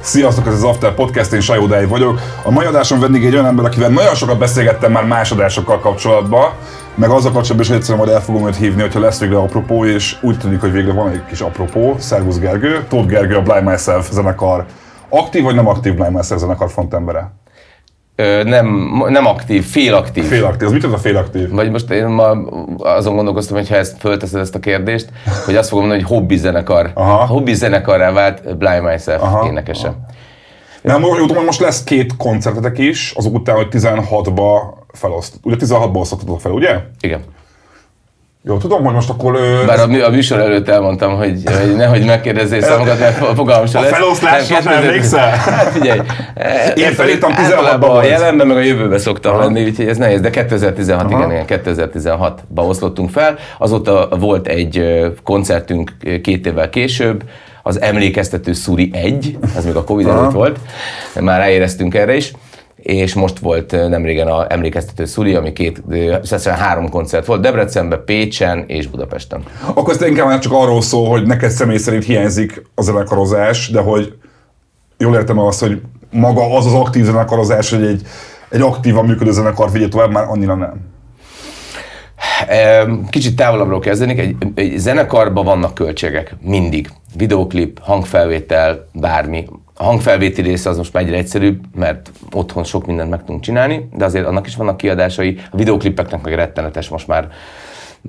Sziasztok, ez az After Podcast, én Sajó Dáj vagyok. A mai adáson vendég egy olyan ember, akivel nagyon sokat beszélgettem már másodásokkal kapcsolatban, meg azzal kapcsolatban is, egyszerűen majd el fogom őt hívni, hogyha lesz végre apropó, és úgy tűnik, hogy végre van egy kis apropó. Szervusz Gergő, Tóth Gergő, a Blind Myself zenekar. Aktív vagy nem aktív Blind Myself zenekar frontembere? Ö, nem, nem aktív, félaktív. Félaktív, az mit az a félaktív? Vagy most én ma azon gondolkoztam, hogy ha ezt fölteszed ezt a kérdést, hogy azt fogom mondani, hogy hobbi zenekar. Aha. Hobbi zenekarrá vált Blind Myself Aha. énekese. Nem, most, most lesz két koncertetek is, azután, hogy 16-ba feloszt. Ugye 16-ba osztottatok fel, ugye? Igen. Jó, tudom, hogy most akkor... Ö, Bár a, a műsor előtt elmondtam, hogy, hogy nehogy megkérdezzél számokat, mert a fogalmam sem A lesz. feloszlásra Nem, nem 2000 emlékszel? Hát figyelj, Én felírtam 16-ban általában a jelenben, meg a jövőben szoktam lenni, úgyhogy ez nehéz, de 2016, Aha. igen, igen, 2016-ba oszlottunk fel. Azóta volt egy koncertünk két évvel később, az Emlékeztető Szuri 1, az még a Covid előtt volt, már ráéreztünk erre is, és most volt nemrégen a Emlékeztető Szuri, ami két, összesen három koncert volt, Debrecenben, Pécsen és Budapesten. Akkor ez inkább már csak arról szól, hogy neked személy szerint hiányzik a zenekarozás, de hogy jól értem azt, hogy maga az az aktív zenekarozás, hogy egy, egy aktívan működő zenekar vigye tovább, már annyira nem. Em, Kicsit távolabbról kezdenék, egy, egy zenekarban vannak költségek, mindig. Videoklip, hangfelvétel, bármi. A hangfelvéti része az most már egyre egyszerűbb, mert otthon sok mindent meg tudunk csinálni, de azért annak is vannak kiadásai. A videoklipeknek meg rettenetes most már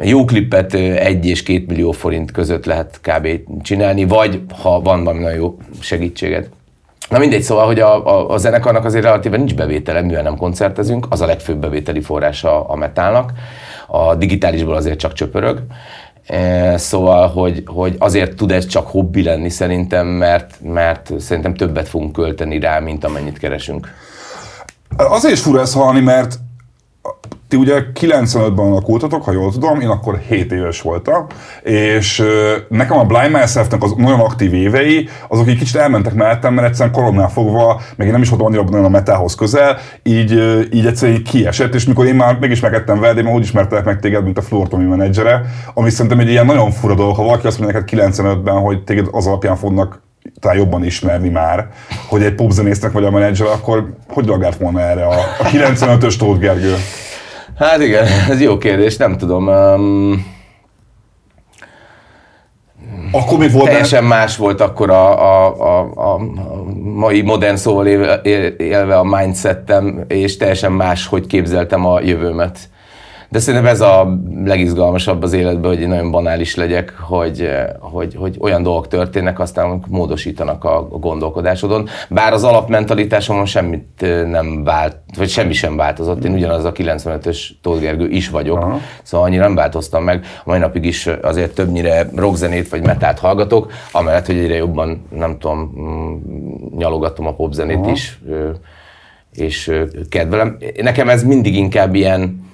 jó klippet egy és két millió forint között lehet kb. csinálni, vagy ha van valami nagyon jó segítséged. Na mindegy, szóval, hogy a, a, a zenekarnak azért relatíven nincs bevétele, mivel nem koncertezünk, az a legfőbb bevételi forrása a metálnak. A digitálisból azért csak csöpörög. E, Szóval, hogy, hogy azért tud ez csak hobbi lenni szerintem, mert, mert szerintem többet fogunk költeni rá, mint amennyit keresünk. Azért is fura ezt hallani, mert ti ugye 95-ben alakultatok, ha jól tudom, én akkor 7 éves voltam, és nekem a Blind Myself-nek az nagyon aktív évei, azok egy kicsit elmentek mellettem, mert egyszerűen koromnál fogva, meg én nem is voltam annyira nagyon a metához közel, így, így egyszerűen így kiesett, és mikor én már megismerkedtem veled, én már úgy ismertelek meg téged, mint a Floor Tomi menedzsere, ami szerintem egy ilyen nagyon fura dolog, ha valaki azt mondja neked 95-ben, hogy téged az alapján fognak talán jobban ismerni már, hogy egy popzenésznek vagy a menedzser, akkor hogy reagált volna erre a, a 95-ös Tóth Gergő? Hát igen, ez jó kérdés, nem tudom. Um, Akkor még volt teljesen más volt akkor a, a, a, a mai modern szóval élve, a mindsettem, és teljesen más, hogy képzeltem a jövőmet. De szerintem ez a legizgalmasabb az életben, hogy nagyon banális legyek, hogy, hogy, hogy olyan dolgok történnek, aztán módosítanak a gondolkodásodon. Bár az alapmentalitásomon semmit nem vált, vagy semmi sem változott. Én ugyanaz a 95-ös Tóth Gergő is vagyok, Aha. szóval annyira nem változtam meg. A mai napig is azért többnyire rockzenét vagy metált hallgatok, amellett, hogy egyre jobban, nem tudom, mm, nyalogatom a popzenét Aha. is, és kedvelem. Nekem ez mindig inkább ilyen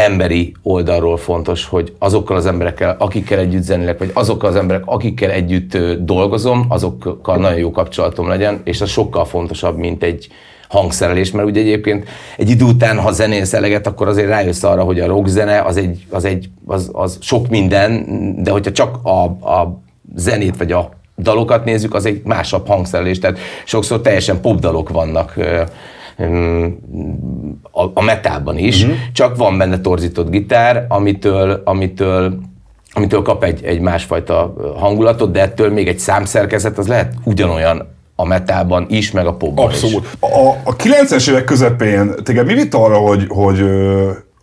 emberi oldalról fontos, hogy azokkal az emberekkel, akikkel együtt zenélek, vagy azokkal az emberek, akikkel együtt dolgozom, azokkal nagyon jó kapcsolatom legyen, és az sokkal fontosabb, mint egy hangszerelés, mert ugye egyébként egy idő után, ha zenélsz eleget, akkor azért rájössz arra, hogy a rockzene az egy, az egy az, az sok minden, de hogyha csak a, a zenét vagy a dalokat nézzük, az egy másabb hangszerelés, tehát sokszor teljesen popdalok vannak a, a metában is, uh-huh. csak van benne torzított gitár, amitől, amitől amitől kap egy, egy másfajta hangulatot, de ettől még egy számszerkezet az lehet ugyanolyan a metában is, meg a popban Abszolút. is. A, a 90-es évek közepén téged mi vitt arra, hogy, hogy,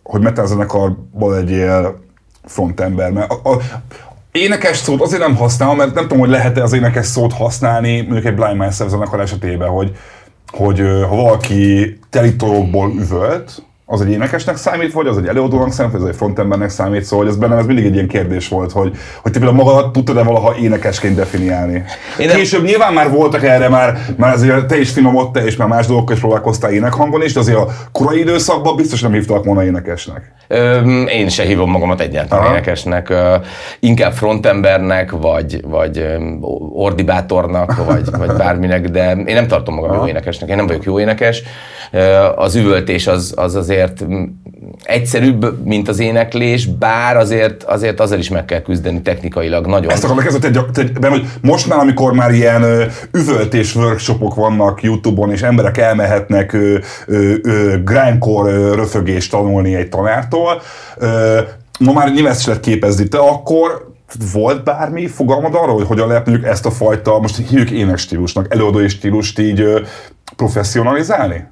hogy metal zenekarból legyél frontember? Mert a, a, énekes szót azért nem használom, mert nem tudom, hogy lehet-e az énekes szót használni, mondjuk egy Blind Myself zenekar esetében, hogy, hogy ha valaki telitolókból üvölt, az egy énekesnek számít, vagy az egy előadónak számít, vagy az egy frontembernek számít, szóval hogy ez bennem ez mindig egy ilyen kérdés volt, hogy, hogy te például magadat tudtad-e valaha énekesként definiálni. Én nem- Később nyilván már voltak erre, már, már azért te is finomodtál, és már más dolgokkal is próbálkoztál énekhangon is, de azért a korai időszakban biztos nem hívtak volna énekesnek. Öm, Én se hívom magamat egyáltalán Aha. énekesnek, ö, inkább frontembernek, vagy, vagy ordibátornak, vagy, vagy bárminek, de én nem tartom magam jó énekesnek, én nem vagyok jó énekes. Az üvöltés az, az azért azért egyszerűbb, mint az éneklés, bár azért, azért azzal is meg kell küzdeni technikailag nagyon. Ezt akarom kezdeni, hogy most már, amikor már ilyen üvöltés workshopok vannak YouTube-on, és emberek elmehetnek grindcore röfögést tanulni egy tanártól, ma már nyilván ezt is lehet képezni, te akkor volt bármi fogalmad arról, hogy hogyan lehet mondjuk ezt a fajta, most hívjuk énekstílusnak, előadói stílust így professzionalizálni?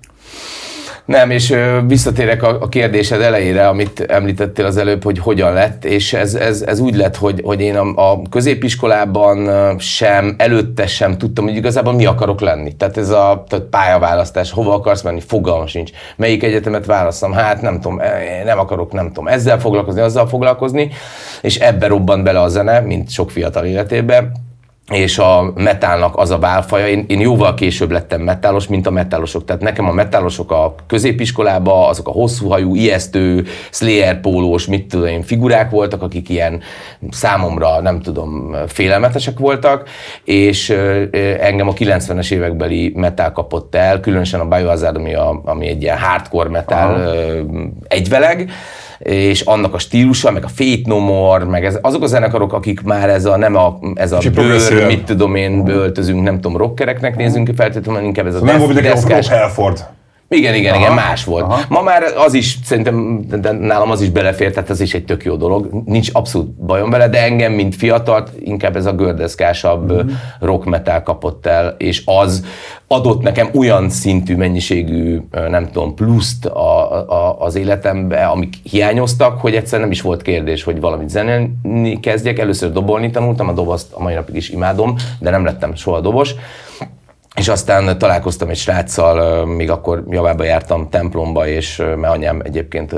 Nem, és visszatérek a, a kérdésed elejére, amit említettél az előbb, hogy hogyan lett, és ez, ez, ez úgy lett, hogy, hogy én a, a középiskolában sem, előtte sem tudtam, hogy igazából mi akarok lenni. Tehát ez a tehát pályaválasztás, hova akarsz menni, fogalma sincs. Melyik egyetemet választom? Hát nem tudom, e, nem akarok, nem tudom, ezzel foglalkozni, azzal foglalkozni, és ebbe robbant bele a zene, mint sok fiatal életében és a metálnak az a válfaja. Én, én jóval később lettem metálos, mint a metálosok. Tehát nekem a metálosok a középiskolába, azok a hosszú hajú, ijesztő, Slayer pólós, mit tudom én, figurák voltak, akik ilyen számomra, nem tudom, félelmetesek voltak, és engem a 90-es évekbeli metal kapott el, különösen a Biohazard, ami, a, ami egy ilyen hardcore metal Aha. egyveleg, és annak a stílusa, meg a Fate No More, meg ez, azok a zenekarok, akik már ez a, nem a, ez a bőr, mit tudom én, böltözünk, nem tudom, rockereknek nézünk feltétlenül, inkább ez a szóval Nem volt Rock Halford. Igen, igen, aha, igen, más volt. Aha. Ma már az is, szerintem de nálam az is belefér, tehát ez is egy tök jó dolog. Nincs abszolút bajom vele, de engem, mint fiatalt, inkább ez a gördeszkásabb mm-hmm. rock metal kapott el, és az adott nekem olyan szintű mennyiségű, nem tudom, pluszt a, a, az életembe, amik hiányoztak, hogy egyszer nem is volt kérdés, hogy valamit zenélni kezdjek. Először dobolni tanultam, a dobozt a mai napig is imádom, de nem lettem soha dobos és aztán találkoztam egy sráccal, még akkor javába jártam templomba, és mert anyám egyébként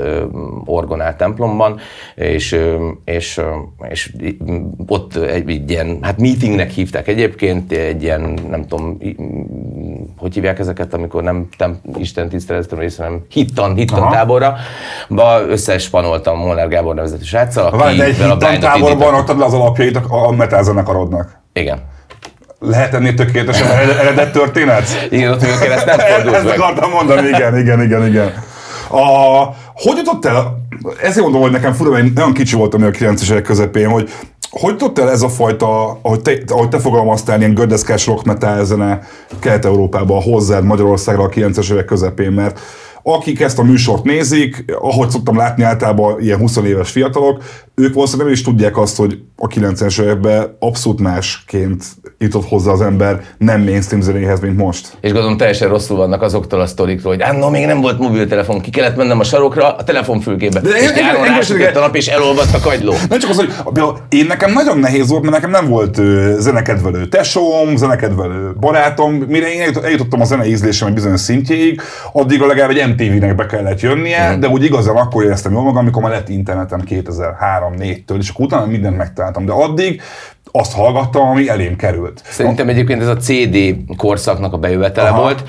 orgonál templomban, és, és, és ott egy, egy ilyen, hát meetingnek hívták egyébként, egy ilyen, nem tudom, hogy hívják ezeket, amikor nem tem, Isten tiszteletem rész, hanem hittan, hittan Aha. táborra, ba összespanoltam Molnár Gábor nevezetű sráccal, aki Várj, de egy hittan táborban adtad le az alapjait a metal zenekarodnak. Igen. Lehet ennél tökéletesen eredet történet? Igen, ott még ezt nem fordult Ezt akartam mondani, igen, igen, igen, igen. A, hogy jutott el, ezért mondom, hogy nekem fura, mert nagyon kicsi voltam a 90-es közepén, hogy hogy jutott el ez a fajta, ahogy te, ahogy te fogalmaztál, ilyen gördeszkás rock metal zene Kelet-Európában hozzád Magyarországra a 90-es évek közepén, mert akik ezt a műsort nézik, ahogy szoktam látni általában ilyen 20 éves fiatalok, ők valószínűleg nem is tudják azt, hogy a 90-es években abszolút másként jutott hozzá az ember nem mainstream zenéhez, mint most. És gondolom teljesen rosszul vannak azoktól a sztorikról, hogy no, még nem volt mobiltelefon, ki kellett mennem a sarokra, a telefonfülkébe, De és nyáron rásütött a nap, és elolvadt a kagyló. Nem csak az, hogy én nekem nagyon nehéz volt, mert nekem nem volt ö, zenekedvelő tesóm, zenekedvelő barátom, mire én eljutottam a zene ízlésem egy bizonyos szintjéig, addig a legalább egy MTV-nek be kellett jönnie, mm. de úgy igazán akkor éreztem jól magam, amikor már lett interneten 2003-4-től, és akkor utána mindent megtaláltam. De addig azt hallgattam, ami elém került. Szerintem egyébként ez a CD korszaknak a bejövetele Aha. volt.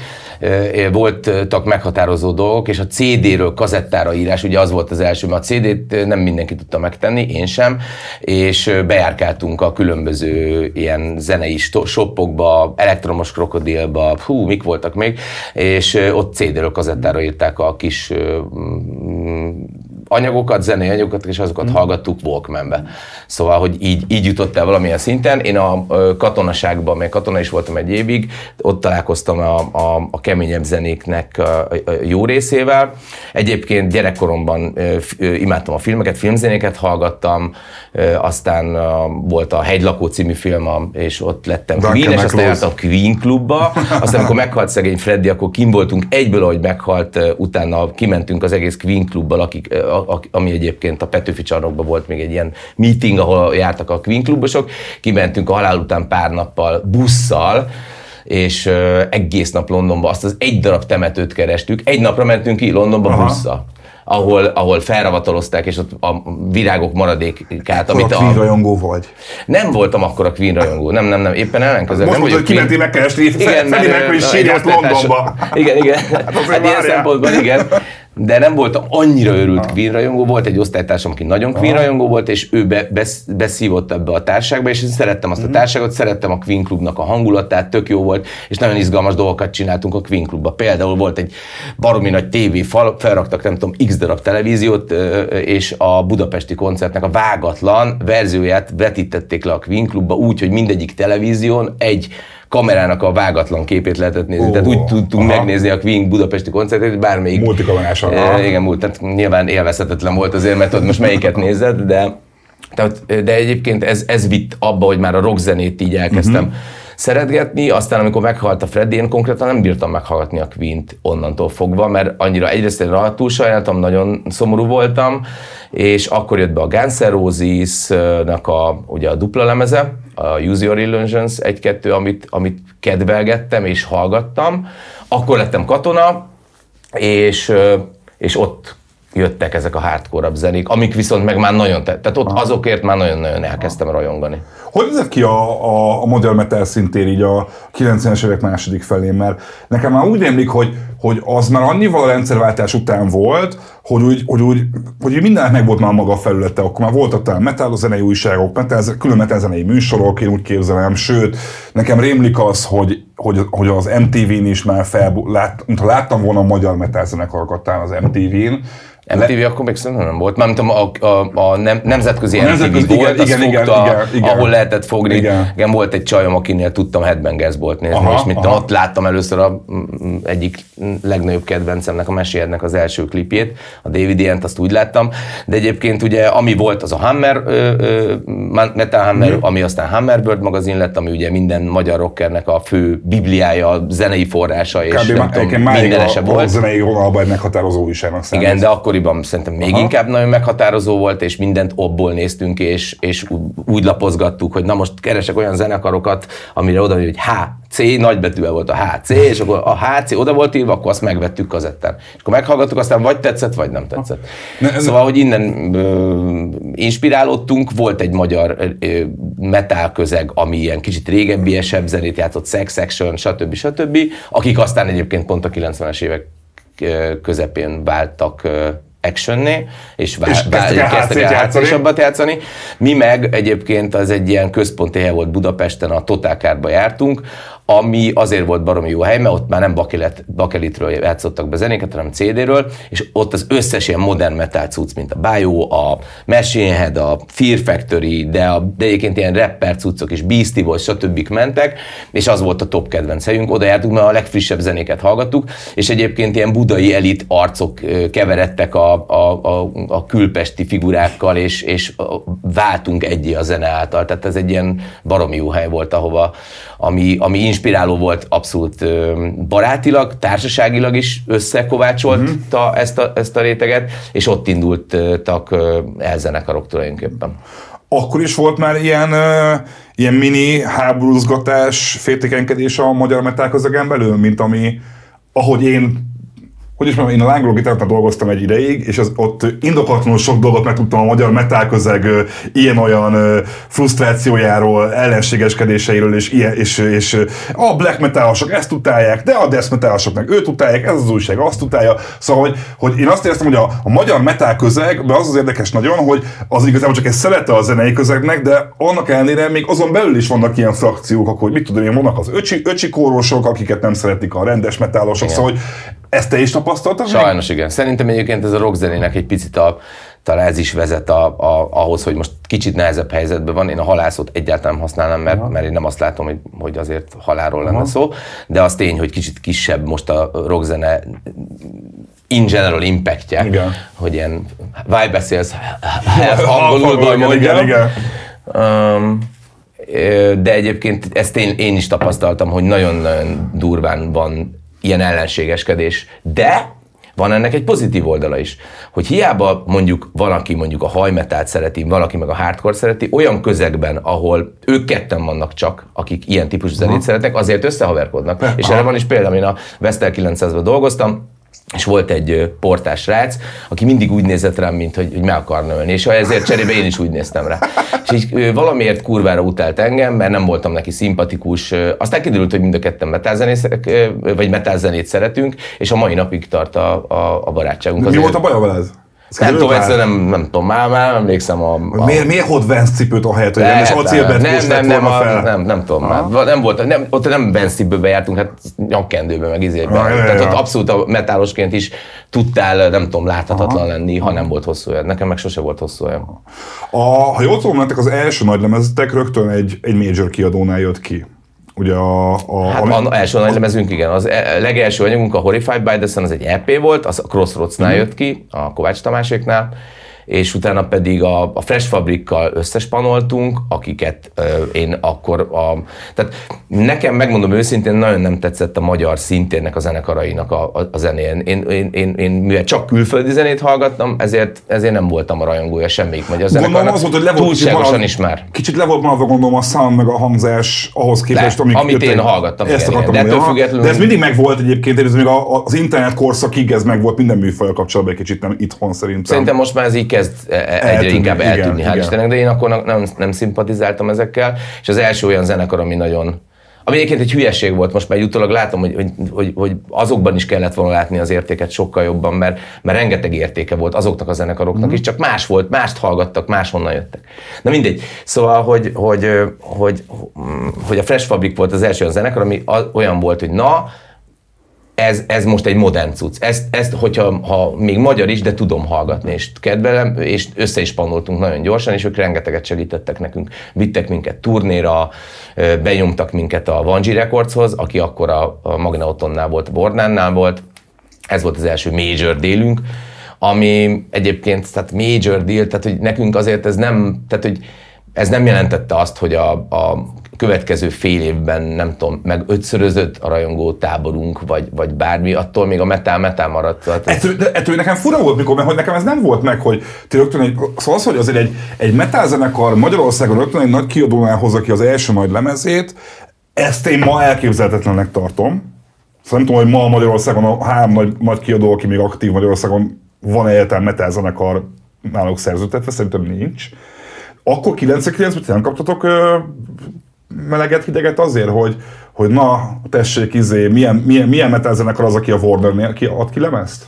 Voltak meghatározó dolgok, és a CD-ről kazettára írás, ugye az volt az első, mert a CD-t nem mindenki tudta megtenni, én sem, és bejárkáltunk a különböző ilyen zenei shopokba, elektromos krokodilba, hú, mik voltak még, és ott CD-ről kazettára írták a kis anyagokat, zenei anyagokat, és azokat mm. hallgattuk Walkmanbe. Szóval, hogy így, így jutott el valamilyen szinten. Én a katonaságban, mert katona is voltam egy évig, ott találkoztam a, a, a keményebb zenéknek a, a jó részével. Egyébként gyerekkoromban imádtam a filmeket, filmzenéket hallgattam, aztán volt a Hegylakó című film, és ott lettem Duncan Queen, és aztán jártam a Queen klubba. Aztán, amikor meghalt szegény Freddy, akkor kim voltunk egyből, ahogy meghalt, utána kimentünk az egész Queen klubbal, akik, ami egyébként a Petőfi csarnokban volt még egy ilyen meeting, ahol jártak a Queen klubosok, kimentünk a halál után pár nappal busszal, és egész nap Londonba azt az egy darab temetőt kerestük, egy napra mentünk ki Londonba Aha. busszal ahol, ahol felravatalozták, és ott a virágok maradékát. Akkor amit a Queen a... rajongó vagy? Nem voltam akkor a Queen rajongó, nem, nem, nem, éppen ellenkező. Most mondod, hogy kimentél megkeresni, igen, Freddy Mercury sírját Londonba. Igen, igen, hát, hát ilyen szempontból igen. De nem voltam annyira őrült Queen rajongó, volt egy osztálytársam, aki nagyon Queen rajongó volt, és ő be, besz, beszívott ebbe a társágba, és én szerettem azt a társágot, szerettem a Queen klubnak a hangulatát, tök jó volt, és nagyon izgalmas dolgokat csináltunk a Queen klubba. Például volt egy baromi nagy tévé, fal, felraktak nem tudom, x darab televíziót, és a budapesti koncertnek a vágatlan verzióját vetítették le a Queen klubba úgy, hogy mindegyik televízión egy kamerának a vágatlan képét lehetett nézni. Ó, Tehát úgy tudtunk aha. megnézni a Queen budapesti koncertét, bármelyik Multikamerásan, E, aha. igen, múlt, tehát nyilván élvezhetetlen volt azért, mert tudod, most melyiket nézed, de, tehát, de egyébként ez, ez vitt abba, hogy már a rockzenét így elkezdtem Mhm. szeretgetni, aztán amikor meghalt a Freddy, én konkrétan nem bírtam meghallgatni a Queen-t onnantól fogva, mert annyira egyrészt én rohadtul sajnáltam, nagyon szomorú voltam, és akkor jött be a Guns N' Roses-nak a, ugye a dupla lemeze, a Use Your Illusions 1-2, amit, amit kedvelgettem és hallgattam. Akkor lettem katona, és, és ott jöttek ezek a hardcore zenék, amik viszont meg már nagyon, te- tehát ott azokért már nagyon-nagyon elkezdtem rajongani. Hogy nézett ki a, a, a modern metal szintén így a 90-es évek második felén? Mert nekem már úgy emlik, hogy, hogy az már annyival a rendszerváltás után volt, hogy úgy, hogy úgy hogy úgy mindennek meg volt már maga a felülete, akkor már voltak talán metal zenei újságok, metal, külön metal zenei műsorok, én úgy képzelem, sőt, nekem rémlik az, hogy, hogy, hogy az MTV-n is már fel, lát, mintha láttam volna a magyar metal zenekarokat az MTV-n, MTV akkor még szerintem nem volt. Mármint a, a, a nem, nemzetközi A MTV nemzetközi- volt, igen, az igen, fogta, igen, igen. ahol lehetett fogni. Igen. Igen. volt egy csajom, akinél tudtam Headbangers Bolt nézni, Aha, és mint aha. ott láttam először a egyik legnagyobb kedvencemnek, a Meséednek az első klipjét, a David Ient, azt úgy láttam. De egyébként ugye, ami volt, az a Hammer, ö, ö, Metal Hammer, Mhm. ami aztán Hammerbird magazin lett, ami ugye minden magyar rockernek a fő bibliája, a zenei forrása, és kb. nem tudom, mindenese a, a volt. zenei vonalban egy meghatározó újságnak számít. Igen, de akkoriban szerintem még Aha. inkább nagyon meghatározó volt, és mindent obból néztünk, és, és úgy lapozgattuk, hogy na most keresek olyan zenekarokat, amire oda hogy HC, nagybetűvel volt a HC, és akkor a HC oda volt írva, akkor azt megvettük kazettán. És akkor meghallgattuk, aztán vagy tetszett, vagy nem tetszett. Ne, ez- szóval, hogy innen ö, inspirálódtunk, volt egy magyar ö, metal közeg, ami ilyen kicsit régebbiesebb zenét játszott, Sex Action, stb. stb., akik aztán egyébként pont a 90-es évek közepén váltak actionné, és, vá- És kezdtek el kezdtek el játszani. Játszani. Mi meg egyébként az egy ilyen központi hely volt Budapesten, a Totálkárba jártunk, ami azért volt baromi jó hely, mert ott már nem bakelit, bakelitről játszottak be zenéket, hanem CD-ről, és ott az összes ilyen modern metal cucc, mint a Bio, a Machine Head, a Fear Factory, de, a, de egyébként ilyen rapper cuccok is, Beastie Boys, stb. mentek, és az volt a top kedvenc helyünk. Oda jártunk, mert a legfrissebb zenéket hallgattuk, és egyébként ilyen budai elit arcok keveredtek a, a, a, a külpesti figurákkal, és, és váltunk egyé a zene által. Tehát ez egy ilyen baromi jó hely volt, ahova, ami, ami inspiráló volt abszolút barátilag, társaságilag is összekovácsolta ezt, a, ezt a réteget, és ott indultak el zenekarok tulajdonképpen. Akkor is volt már ilyen, ilyen mini háborúzgatás, féltékenykedés a magyar metal közegen belül, mint ami, ahogy én hogy is mondjam, én a lángoló gitárnál dolgoztam egy ideig, és az, ott indokatlanul sok dolgot megtudtam a magyar metal közeg ilyen-olyan frusztrációjáról, ellenségeskedéseiről, és, ilyen, és, és a black metalosok ezt utálják, de a death metalosok meg őt utálják, ez az újság azt utálja. Szóval, hogy, hogy én azt éreztem, hogy a, a magyar metal közegben az az érdekes nagyon, hogy az igazából csak egy szerete a zenei közegnek, de annak ellenére még azon belül is vannak ilyen frakciók, hogy mit tudom én, vannak az öcsi, öcsi kórosok, akiket nem szeretik a rendes metálosok, Igen. szóval hogy ezt te is tapasztaltad? meg? Sajnos igen. Szerintem egyébként ez a rockzenének egy picit a, talán ez is vezet a, a, ahhoz, hogy most kicsit nehezebb helyzetben van. Én a halászot egyáltalán nem használnám, mert, mert én nem azt látom, hogy, hogy azért halálról lenne szó, de az tény, hogy kicsit kisebb most a rockzene in general impactje, Igen. hogy ilyen why beszélsz angolul, igen, igen, igen. Um, de egyébként ezt én, én is tapasztaltam, hogy nagyon-nagyon durván van ilyen ellenségeskedés, de van ennek egy pozitív oldala is, hogy hiába mondjuk van, aki mondjuk a hajmetált szereti, van, aki meg a hardcore szereti, olyan közegben, ahol ők ketten vannak csak, akik ilyen típusú zenét szeretnek, azért összehaverkodnak. És erre van is példa, én a Vestel 900-ban dolgoztam, és volt egy portás rác, aki mindig úgy nézett rám, mint hogy, hogy meg akarna ölni, és ezért cserébe én is úgy néztem rá. És így valamiért kurvára utált engem, mert nem voltam neki szimpatikus. Aztán kiderült, hogy mind a ketten metalzenét, vagy metalzenét szeretünk, és a mai napig tart a, a, a barátságunk. Mi Azért, volt a baja vele ez? Nem tudom, egyszerűen nem, nem tudom, már, már emlékszem a... a Miért, miért hord Vans cipőt a helyet, hogy Lehet, rendes acélbet nem, nem, nem, a, fel? nem, nem tudom már. Nem volt, nem, ott nem Benszibőbe jártunk, hát nyakkendőbe, meg izébe. Ja. Tehát ott abszolút a metálosként is tudtál, nem tudom, láthatatlan lenni, ha nem volt hosszú olyan. Nekem meg sose volt hosszú olyan. A, ha jól tudom, nektek az első nagy lemezetek rögtön egy, egy major kiadónál jött ki. Ugye a... a Hát ami- a első nagy lemezünk, igen. Az e- legelső anyagunk, a Horrified by the Sun, az egy EP volt, az a Crossroads-nál jött ki, a Kovács Tamáséknál, és utána pedig a, a Fresh Fabrikkal összespanoltunk, akiket ö, én akkor a... Tehát nekem, megmondom őszintén, nagyon nem tetszett a magyar szintérnek a zenekarainak a, a, a zenén. Én, én, én, én, mivel csak külföldi zenét hallgattam, ezért, ezért nem voltam a rajongója semmelyik magyar Gondolom zenekarnak. az volt, hogy le volt Túlságosan marad- is már. Kicsit le volt maradva, gondolom a sound meg a hangzás ahhoz képest, Le, amit jöttek. én hallgattam, Ezt igen, akartam igen. De függetlenül- De ez mindig megvolt egyébként, ez még az internet korszakig ez meg volt minden műfajjal kapcsolatban egy kicsit nem itthon szerintem. Szerintem most már ez így kezd e- e- egyre Eltűnni, inkább igen, eltűnni, hál' igen. Istennek, de én akkor nem, nem, szimpatizáltam ezekkel, és az első olyan zenekar, ami nagyon ami egyébként egy hülyeség volt, most már utólag látom, hogy, hogy, hogy, hogy azokban is kellett volna látni az értéket sokkal jobban, mert, mert rengeteg értéke volt azoknak a zenekaroknak Mhm. is, csak más volt, mást hallgattak, máshonnan jöttek. Na mindegy. Szóval, hogy, hogy, hogy, hogy a Fresh Fabric volt az első olyan zenekar, ami olyan volt, hogy na, ez, ez most egy modern cucc. Ezt, ezt hogyha ha még magyar is, de tudom hallgatni, és kedvelem, és össze is panoltunk nagyon gyorsan, és ők rengeteget segítettek nekünk. Vittek minket turnéra, benyomtak minket a Vanji Recordshoz, aki akkor a, a Magnautonnál volt, a Bornánnál volt. Ez volt az első major délünk, ami egyébként, tehát major deal, tehát hogy nekünk azért ez nem, tehát hogy ez nem jelentette azt, hogy a, a következő fél évben, nem tudom, meg ötszörözött a rajongó táborunk, vagy, vagy bármi, attól még a metal metal maradt. Tehát Ettől, de ettől nekem fura volt, mikor, mert hogy nekem ez nem volt meg, hogy ti rögtön egy, szóval az, hogy azért egy, egy metal zenekar Magyarországon rögtön egy nagy kiadónál hozza ki az első nagy lemezét, ezt én ma elképzelhetetlennek tartom. Szóval nem tudom, hogy ma Magyarországon a három nagy, nagy kiadó, aki még aktív Magyarországon, van egyáltalán metal zenekar náluk szerződtetve, szerintem nincs. Akkor 99-ben ti nem kaptatok ö, meleget, hideget azért, hogy, hogy na, tessék, izé, milyen, milyen, milyen metal zenekar az, aki a Warnernél ki, ad ki lemezt?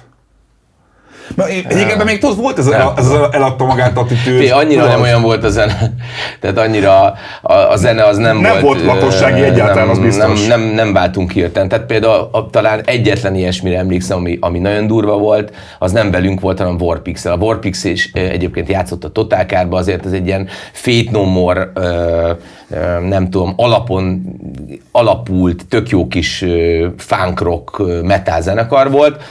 Na, én- egyébként még tudod, volt ez, a, ez az eladta magát attitűd. Fé, annyira nem olyan volt a zene. Tehát annyira a, a zene az nem, Nem volt ö, lakossági egyáltalán, nem, az biztos. Nem, nem, nem váltunk hirtelen. Tehát például a, talán egyetlen ilyesmire emlékszem, ami, ami nagyon durva volt, az nem velünk volt, hanem Warpix-el. A Warpix is egyébként játszott a Totálkárba, azért ez egy ilyen Fate No More, nem tudom, alapon alapult, tök jó kis funk rock metal zenekar volt,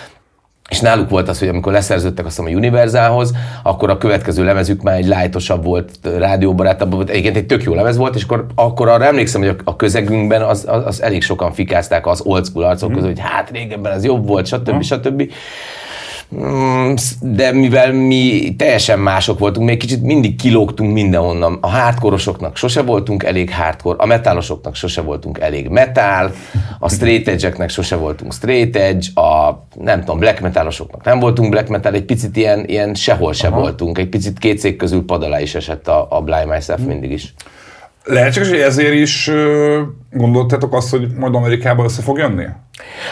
és náluk volt az, hogy amikor leszerződtek azt hiszem a Universalhoz, akkor a következő lemezük már egy lájtosabb volt, rádióbarátabb volt, egyébként egy tök jó lemez volt, és akkor, akkor arra emlékszem, hogy a, közegünkben az, az, az, elég sokan fikázták az old school arcok között, hogy hát régebben ez jobb volt, stb. stb. Mm, De mivel mi teljesen mások voltunk, még kicsit mindig kilógtunk mindenhonnan. A hardkorosoknak sose voltunk elég hardcore, a metálosoknak sose voltunk elég metal, a straight edge sose voltunk straight edge, a nem tudom, black metalosoknak nem voltunk black metal, egy picit ilyen, ilyen sehol se voltunk, egy picit két szék közül pad alá is esett a, a Blind Myself mindig is. Lehetséges, hogy ezért is gondoltátok azt, hogy majd Amerikában össze fog jönni?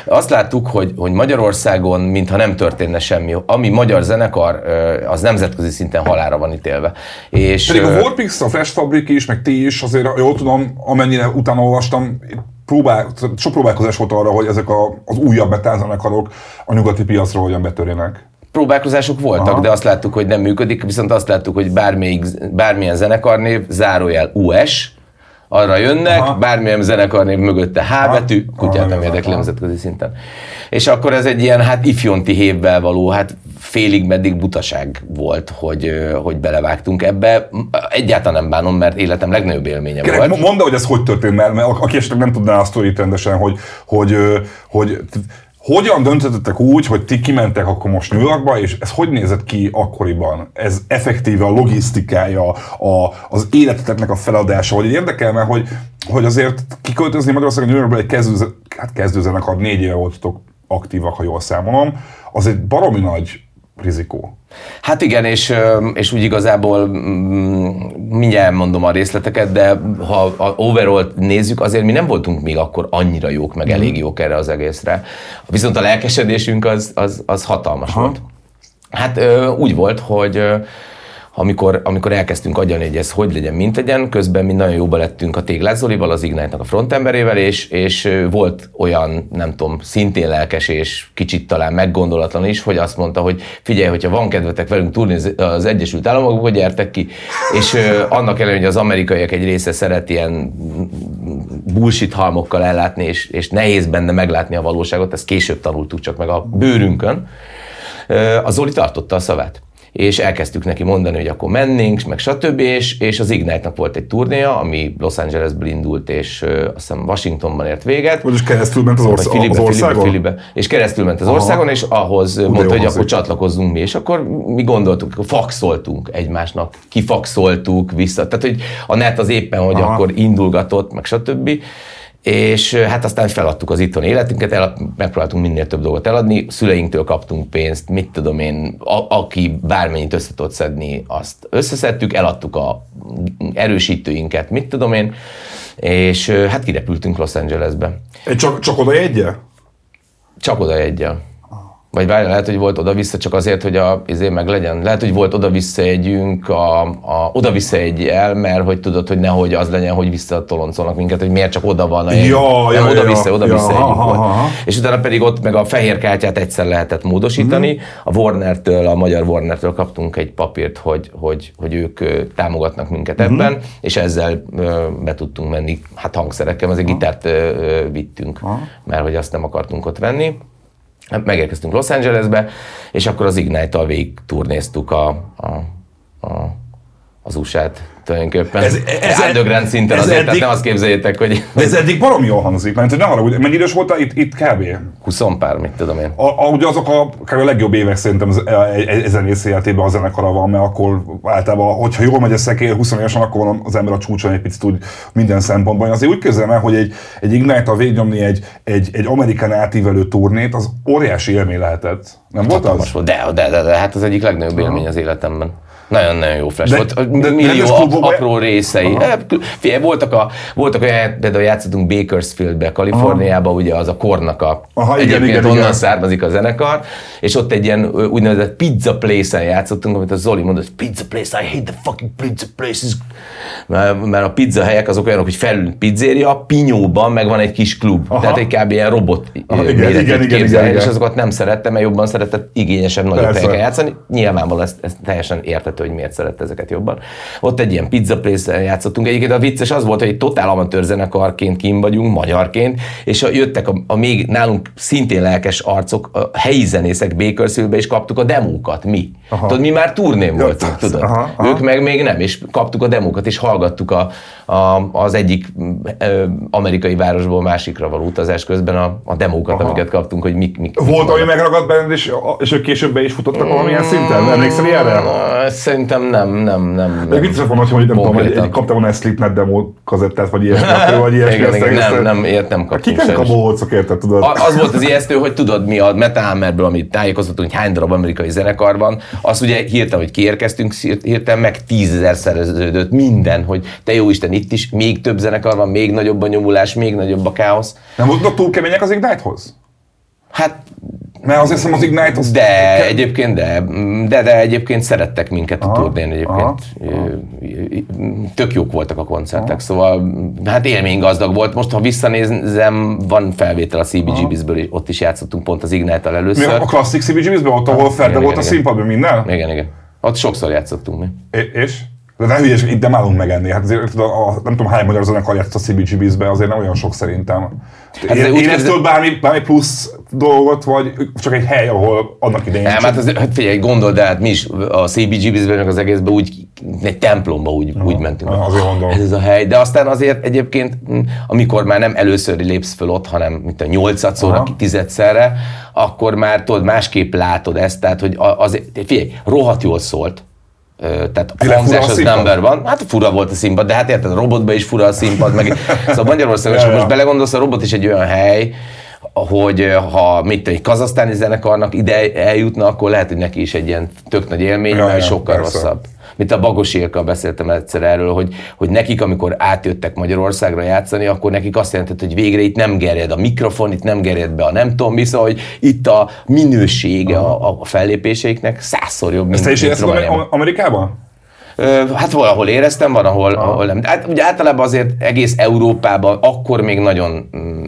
Azt láttuk, hogy, hogy Magyarországon, mintha nem történne semmi. Ami magyar zenekar, az nemzetközi szinten halára van ítélve. És, Pedig a Warpix, a Fresh Fabric is, meg ti is, azért jól tudom, amennyire utána olvastam, próbál, sok próbálkozás volt arra, hogy ezek a, az újabb metal zenekarok a nyugati piacra hogyan betörjenek. Próbálkozások voltak, Aha. de azt láttuk, hogy nem működik, viszont azt láttuk, hogy bármelyik, bármilyen zenekarnév, zárójel US, arra jönnek, Aha. bármilyen zenekarnév mögötte H betű, kutyát nem Aha, érdekli aha. nemzetközi szinten. És akkor ez egy ilyen, hát ifjonti hévvel való, hát félig meddig butaság volt, hogy, hogy belevágtunk ebbe. Egyáltalán nem bánom, mert életem legnagyobb élménye Kérlek, volt. mo- mondd hogy ez hogy történt, mert, mert aki esetleg nem tudná a sztorit rendesen, hogy, hogy, hogy t- hogyan döntöttetek úgy, hogy ti kimentek akkor most New Yorkba, és ez hogy nézett ki akkoriban? Ez effektíve a logisztikája, a, az életeteknek a feladása, hogy érdekel, mert hogy, hogy azért kiköltözni Magyarországon New Yorkba egy kezdő, hát kezdőzenekar, négy éve voltatok aktívak, ha jól számolom, az egy baromi nagy rizikó. Hát igen, és, és úgy igazából mm, mindjárt mondom a részleteket, de ha a overall nézzük, azért mi nem voltunk még akkor annyira jók, meg elég Mhm. jók erre az egészre. Viszont a lelkesedésünk az, az, az hatalmas Aha. volt. Hát úgy volt, hogy amikor, amikor elkezdtünk agyalni, hogy ez hogy legyen, mint legyen, közben mi nagyon jóba lettünk a Téglás Zolival, az Ignite-nak a frontemberével, és, és volt olyan, nem tudom, szintén lelkes és kicsit talán meggondolatlan is, hogy azt mondta, hogy figyelj, hogyha van kedvetek velünk túlni az- az Egyesült Államokba, gyertek ki. És ö, annak ellenére, hogy az amerikaiak egy része szeret ilyen bullshit halmokkal ellátni, és, és nehéz benne meglátni a valóságot, ezt később tanultuk csak meg a bőrünkön, Ö, a Zoli tartotta a szavát. És elkezdtük neki mondani, hogy akkor mennénk, meg stb. És, és az Ignite-nak volt egy turnéja, ami Los Angelesből indult, és ö, azt hiszem Washingtonban ért véget. Vagyis keresztül ment az, orsz- Vagy Filibe, az országon? Filibe, Filibe. És keresztül ment az országon, és ahhoz mondta, jó hogy akkor csatlakozzunk mi. És akkor mi gondoltuk, akkor faxoltunk egymásnak, kifaxoltuk vissza. Tehát, hogy a net az éppen, hogy Aha. akkor indulgatott, meg stb. És hát aztán feladtuk az itthoni életünket, el, megpróbáltunk minél több dolgot eladni, szüleinktől kaptunk pénzt, mit tudom én, a, aki bármennyit össze tudott szedni, azt összeszedtük, eladtuk a erősítőinket, mit tudom én, és hát kirepültünk Los Angelesbe. Csak, csak oda jegye? Csak oda egyel. Vagy várj, lehet, hogy volt oda-vissza csak azért, hogy a izé meg legyen. Lehet, hogy volt oda-vissza együnk, a, a, oda-vissza egy el, mert hogy tudod, hogy nehogy az legyen, hogy visszatoloncolnak minket, hogy miért csak oda van a. Ja, Nem, ja, oda-vissza, ja, oda-vissza ja, együnk aha, volt. aha. És utána pedig ott meg a fehér kártyát egyszer lehetett módosítani. Mhm. A Warner-től, a magyar Warner-től kaptunk egy papírt, hogy, hogy, hogy ők támogatnak minket Mhm. ebben, és ezzel be tudtunk menni, hát hangszerekkel, azért gitárt ö, ö, vittünk, mert hogy azt nem akartunk ott venni. Hát megérkeztünk Los Angelesbe, és akkor az Ignite-tal végig turnéztuk a, a, a, az USA-t tulajdonképpen. Ez- Ez, underground szinten ez azért, eddig... tehát ne azt képzeljétek, hogy De ez eddig baromi jól hangzik, mert hogy ne haragudj, mennyi idős voltál itt, itt kb? 20 pár, mit tudom én. A, a, ugye azok a, kb. a legjobb évek szerintem az, e- e- ezen életében a zenekara van, mert akkor általában, hogyha jól megy a szekér 20 évesen, akkor van az ember a csúcson egy picit úgy minden szempontból. Én azért úgy képzelem el, hogy egy, egy Ignite-a végignyomni egy, egy, egy amerikán átívelő turnét, az óriási élmény lehetett. Nem volt az? volt. De, de, de, de, hát az egyik legnagyobb élmény az életemben. Nagyon-nagyon jó flash De- volt. de- de Millió rendes ap- apró részei. Aha. Figyelj, voltak, a, voltak olyan, például játszottunk Bakersfieldbe, Kaliforniába, ugye az a kornak a, Aha, igen, egyébként igen, onnan igen. származik a zenekar, és ott egy ilyen úgynevezett pizza place-en játszottunk, amit a Zoli mondott, pizza place, I hate the fucking pizza places. Mert, mert a pizza helyek azok olyanok, hogy felül pizzéria, Pinyóban meg van egy kis klub. Aha. Tehát egy kb. ilyen robot Aha, igen, igen, igen, igen, és igen. azokat nem szerette, mert jobban szeretett igényesebb, nagyobb helyeken játszani. Nyilvánvalóan ez, ez teljesen értető, hogy miért szerette ezeket jobban. Ott egy ilyen pizza place játszottunk. Egyébként a vicces az volt, hogy egy totál amatőr zenekarként kim vagyunk, magyarként, és jöttek a, a, még nálunk szintén lelkes arcok, a helyi zenészek Bakersfieldbe, és kaptuk a demókat, mi. Aha. Tudod, mi már turnén voltunk, tudod. Aha, aha. Ők meg még nem, és kaptuk a demókat, és hallgattuk a, a, az egyik ö, amerikai városból másikra való utazás közben a, a demókat, Aha. amiket kaptunk, hogy mik, mik, Volt, mik ami megragadt benned, és, és ők később be is futottak valamilyen szinten? Emlékszel ilyenre? Szerintem nem, nem, nem. De vicces volna, hogy nem tudom, hogy egy, kaptam volna egy Slipknot demo kazettát, vagy ilyesmi, vagy ilyesmi. Igen, igen, nem, nem, ilyet nem kaptunk Kik ezek a bohócok, érted, tudod? Az volt az ijesztő, hogy tudod, mi a Metal Hammerből, amit tájékoztatunk, hogy hány darab amerikai zenekar van, azt ugye hirtelen, hogy kiérkeztünk, hirtelen meg tízezer szereződött minden, hogy te jó Isten, itt is még több zenekar van, még nagyobb a nyomulás, még nagyobb a káosz. Nem voltak túl kemények az Ignite-hoz? Hát Mert azt hiszem az Ignite az... De egyébként, de, de, de egyébként szerettek minket a Aha, turnén egyébként. Ö, Tök jók voltak a koncertek, szóval hát élménygazdag volt. Most, ha visszanézem, van felvétel a CBGB-ből, ott is játszottunk pont az Ignite-tal Mi először. a klasszik CBGB-ben, ott, ahol Ferde igen, volt a igen. színpadban minden? Igen, igen. Ott sokszor játszottunk mi. É- És? De ne hülyes, itt nem állunk megenni. Hát azért, tudod, a, nem tudom hány magyar zenekar játszott a CBGB-be, azért nem olyan sok szerintem. Hát úgy Éreztél képzel- bármi, bármi plusz dolgot, vagy csak egy hely, ahol annak idején... Nem, hát, az, hát figyelj, gondold el, hát mi is a CBGB-ben, az egészben úgy, egy templomba úgy, úgy mentünk. aha, azért gondolom. Ez, a hely, de aztán azért egyébként, amikor már nem először lépsz föl ott, hanem mint a nyolcadszorra, Aha. tizedszerre, akkor már tudod, másképp látod ezt, tehát hogy a- azért, figyelj, rohadt jól szólt, tehát a hangzás az number van. Hát fura volt a színpad, de hát érted, a robotban is fura a színpad, meg szóval Magyarországon, Ja, ja. most belegondolsz, a robot is egy olyan hely, hogy ha mit egy kazasztáni zenekarnak ide eljutna, akkor lehet, hogy neki is egy ilyen tök nagy élmény, Ja, mert sokkal persze. rosszabb. Mint a Bagos Ilka beszéltem egyszer erről, hogy, hogy nekik, amikor átjöttek Magyarországra játszani, akkor nekik azt jelentett, hogy végre itt nem gerjed a mikrofon, itt nem gerjed be a nem tudom mi, szóval, hogy itt a minősége a, a fellépéseiknek százszor jobb, mint, Ezt mint. Am- Amerikában? Hát valahol éreztem, van, ahol, ahol nem. Hát ugye általában azért egész Európában akkor még nagyon mm,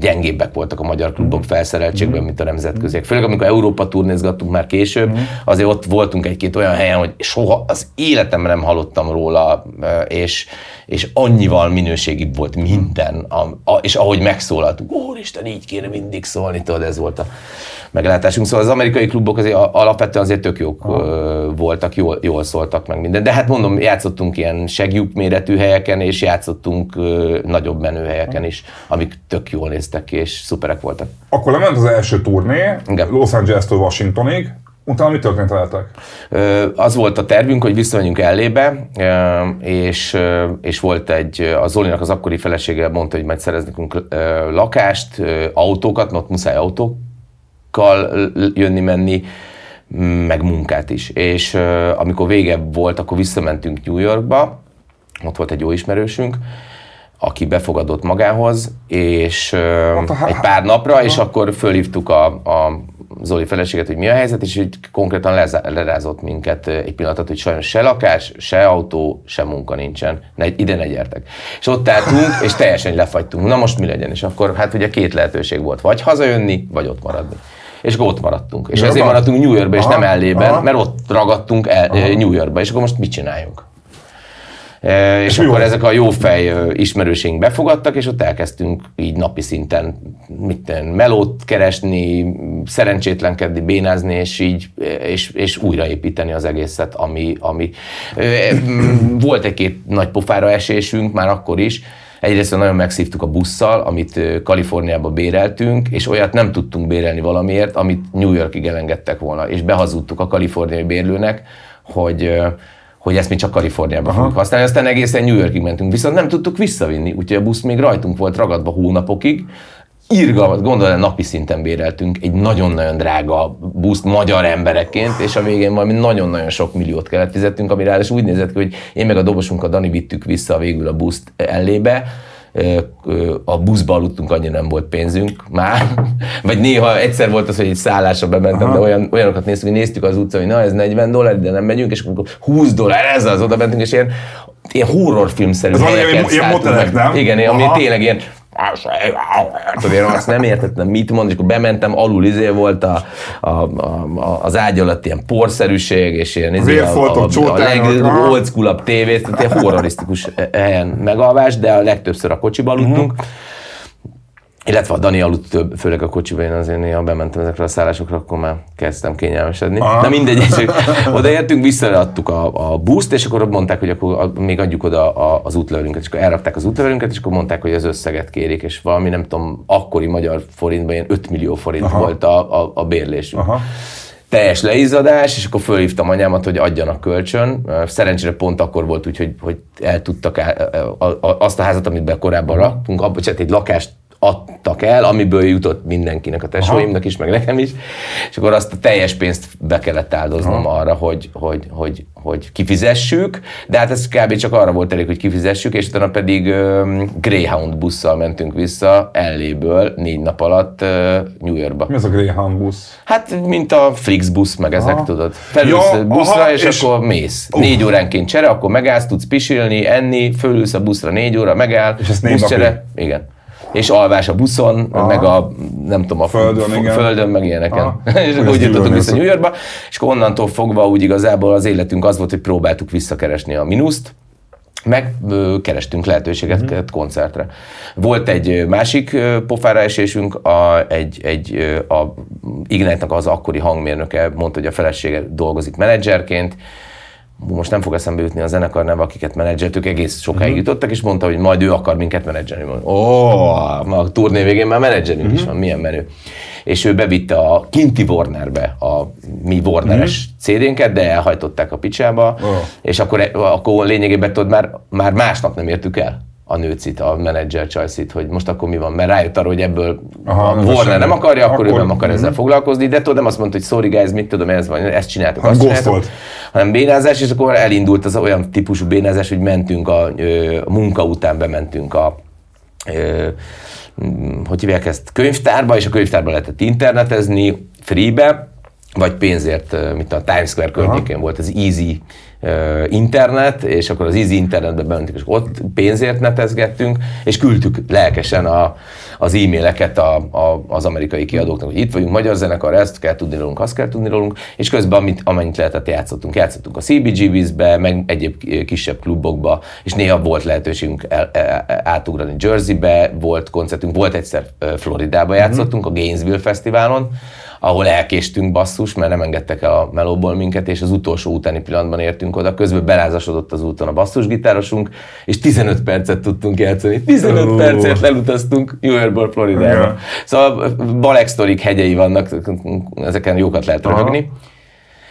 gyengébbek voltak a magyar klubok felszereltségben, mint a nemzetköziek. Főleg amikor Európa turnézgattunk már később, azért ott voltunk egy-két olyan helyen, hogy soha az életemben nem hallottam róla, és, és annyival minőségibb volt minden, a, a, és ahogy megszólaltunk, úristen, így kéne mindig szólni, tudod, ez volt a meglátásunk. Szóval az amerikai klubok azért alapvetően azért tök jók ö, voltak, jól, jól szóltak meg minden. De hát mondom, játszottunk ilyen segjuk méretű helyeken, és játszottunk nagyobb menő helyeken is, amik tök jól néztek ki, és szuperek voltak. Akkor lement az első turné, Igen. Los Angeles-től Washingtonig, utána mi történt veletek? Az volt a tervünk, hogy visszamegyünk ellébe, és, és volt egy, a Zolinak az akkori felesége mondta, hogy majd szerez nekünk lakást, autókat, mert ott muszáj autókkal l- jönni-menni, meg munkát is. És ö, amikor vége volt, akkor visszamentünk New Yorkba, ott volt egy jó ismerősünk, aki befogadott magához, és há- egy pár napra, és akkor fölhívtuk a, a Zoli feleséget, hogy mi a helyzet, és így konkrétan lerázott minket egy pillanatot, hogy sajnos se lakás, se autó, se munka nincsen. Ne, ide ne gyertek. És ott álltunk, és teljesen lefagytunk. Na most mi legyen? És akkor hát ugye két lehetőség volt, vagy hazajönni, vagy ott maradni. És ott maradtunk. És New ezért maradtunk New Yorkba, és Aha, nem ellében, aha. mert ott ragadtunk el, ö, New Yorkba, és akkor most mit csináljunk? E, és mi akkor volt? ezek a jó fej ö, ismerősénk befogadtak, és ott elkezdtünk így napi szinten mit tudom, melót keresni, szerencsétlenkedni, bénázni, és így, és, és újraépíteni az egészet, ami, ami mm, volt egy-két nagy pofára esésünk már akkor is, Egyrészt nagyon megszívtuk a busszal, amit Kaliforniába béreltünk, és olyat nem tudtunk bérelni valamiért, amit New Yorkig elengedtek volna. És behazudtuk a kaliforniai bérlőnek, hogy hogy ezt mi csak Kaliforniában fogjuk használni, aztán egészen New Yorkig mentünk, viszont nem tudtuk visszavinni, úgyhogy a busz még rajtunk volt ragadva hónapokig, irgalmat, gondolod, napi szinten béreltünk egy nagyon-nagyon drága buszt magyar emberekként, és a végén valami nagyon-nagyon sok milliót kellett fizettünk, ami ráadásul úgy nézett ki, hogy én meg a dobosunk a Dani vittük vissza végül a buszt ellébe, a buszba aludtunk, annyira nem volt pénzünk már. Vagy néha egyszer volt az, hogy egy szállásra bementem, de olyan, olyanokat néztük, hogy néztük az utcán, hogy na ez 40 dollár, de nem megyünk, és akkor 20 dollár, ez az, oda mentünk, és ilyen, ilyen horrorfilmszerű helyeket ilyen- ilyen motelek, nem? Igen, ami Aha. tényleg ilyen Tudod, én azt nem értettem, mit mond, és akkor bementem, alul izé volt a, a, a, a, az ágy alatt ilyen porszerűség, és ilyen izé, a, a, a csótányok, aha. leg old school tévét, tehát ilyen horrorisztikus helyen megalvás, de a legtöbbször a kocsiba aludtunk. Illetve a Dani aludt több, főleg a kocsiba, én azért néha bementem ezekre a szállásokra, akkor már kezdtem kényelmesedni. Aha. Na mindegy, és odaértünk, visszaadtuk a, a buszt, és akkor mondták, hogy akkor a- még adjuk oda a, az útlevelünket, és akkor elrakták az útlevelünket, és akkor mondták, hogy az összeget kérik, és valami nem tudom, akkori magyar forintban ilyen 5 millió forint Aha. volt a, a, a bérlésünk Aha. teljes leizzadás, és akkor fölhívtam anyámat, hogy adjanak kölcsön. Szerencsére pont akkor volt úgy, hogy, hogy el tudtak el, a, a, azt a házat, amit be korábban raktunk, abba csak egy lakást adtak el, amiből jutott mindenkinek, a tesóimnak is, meg nekem is, és akkor azt a teljes pénzt be kellett áldoznom Aha. arra, hogy, hogy, hogy, hogy kifizessük, de hát ez kb. csak arra volt elég, hogy kifizessük, és utána pedig um, Greyhound busszal mentünk vissza Elléből négy nap alatt uh, New Yorkba. Mi az a Greyhound busz? Hát, mint a Flixbus, meg ezek, Aha. tudod. Felülsz Ja, buszra, aha, és, és- akkor mész. Négy óránként csere, akkor megállsz, tudsz pisilni, enni, fölülsz a buszra négy óra, megáll, És négy buszcsere, igen. És alvás a buszon, Aha. meg a, nem tudom, a Földön, f- igen. földön, meg ilyeneken. Aha. és ezt úgy jutottunk vissza New Yorkba, és akkor onnantól fogva úgy igazából az életünk az volt, hogy próbáltuk visszakeresni a mínuszt, meg ö, kerestünk lehetőséget mm. koncertre. Volt egy másik ö, pofára esésünk, a, egy, egy, ö, a Ignite-nak az akkori hangmérnöke mondta, hogy a felesége dolgozik menedzserként, most nem fog eszembe jutni a zenekar neve, akiket menedzseltük, egész sokáig Mhm. jutottak, és mondta, hogy majd ő akar minket menedzselni. Ó, a turné végén már menedzselünk is van, milyen menő. És ő bevitte a kinti Warnerbe a mi Warneres CD-nket, de elhajtották a picsába, Ó. és akkor, akkor lényegében tudod, már, már másnap nem értük el a nőcit, a menedzser csajszit, hogy most akkor mi van, mert rájött arra, hogy ebből Aha, a Warner semmi. nem akarja, akkor, ő Akkor- nem akar ezzel Mhm. foglalkozni, de tudod, nem azt mondta, hogy sorry guys, mit tudom, ez van, ezt csináltuk, Hanem azt csináltuk, hanem bénázás, és akkor elindult az olyan típusú bénázás, hogy mentünk a, a munka után bementünk a hogy hívják ezt, könyvtárba, és a könyvtárban lehetett internetezni freebe, vagy pénzért, mint a Times Square környékén volt az Easy internet, és akkor az Easy internetbe bementünk, és ott pénzért netezgettünk, és küldtük lelkesen a, az e-maileket a, a, az amerikai kiadóknak, hogy itt vagyunk, magyar zenekar, ezt kell tudni rólunk, azt kell tudni rólunk, és közben amit, amennyit lehetett játszottunk. Játszottunk a CBGB-be, meg egyéb kisebb klubokba, és néha volt lehetőségünk el, el, átugrani Jerseybe, volt koncertünk, volt egyszer Floridába játszottunk, a Gainesville Fesztiválon, ahol elkéstünk basszus, mert nem engedtek el a melóból minket, és az utolsó utáni pillanatban értünk oda. Közben belázasodott az úton a basszusgitárosunk, és 15 percet tudtunk játszani. 15 Ó. percet lelutaztunk New Yorkból Floridába. Igen. Szóval Balek sztorik hegyei vannak, ezeken jókat lehet Aha. röhögni.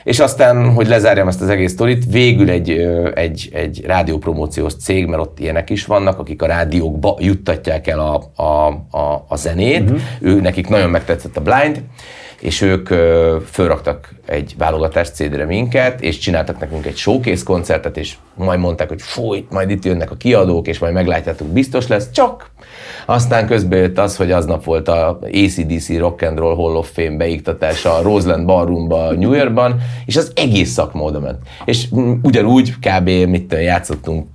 És aztán, hogy lezárjam ezt az egész sztorit, végül egy, egy, egy rádiópromóciós cég, mert ott ilyenek is vannak, akik a rádiókba juttatják el a, a, a, a zenét, uh-huh. ő, nekik nagyon megtetszett a Blind, és ők fölraktak egy válogatás CD-re minket, és csináltak nekünk egy showcase koncertet, és majd mondták, hogy fúj, majd itt jönnek a kiadók, és majd meglátjátok, biztos lesz, csak aztán közben jött az, hogy aznap volt a ACDC Rock and Roll Hall of Fame beiktatása a Roseland Ballroomba New Yorkban, és az egész szakma oda ment. És ugyanúgy kb. mit játszottunk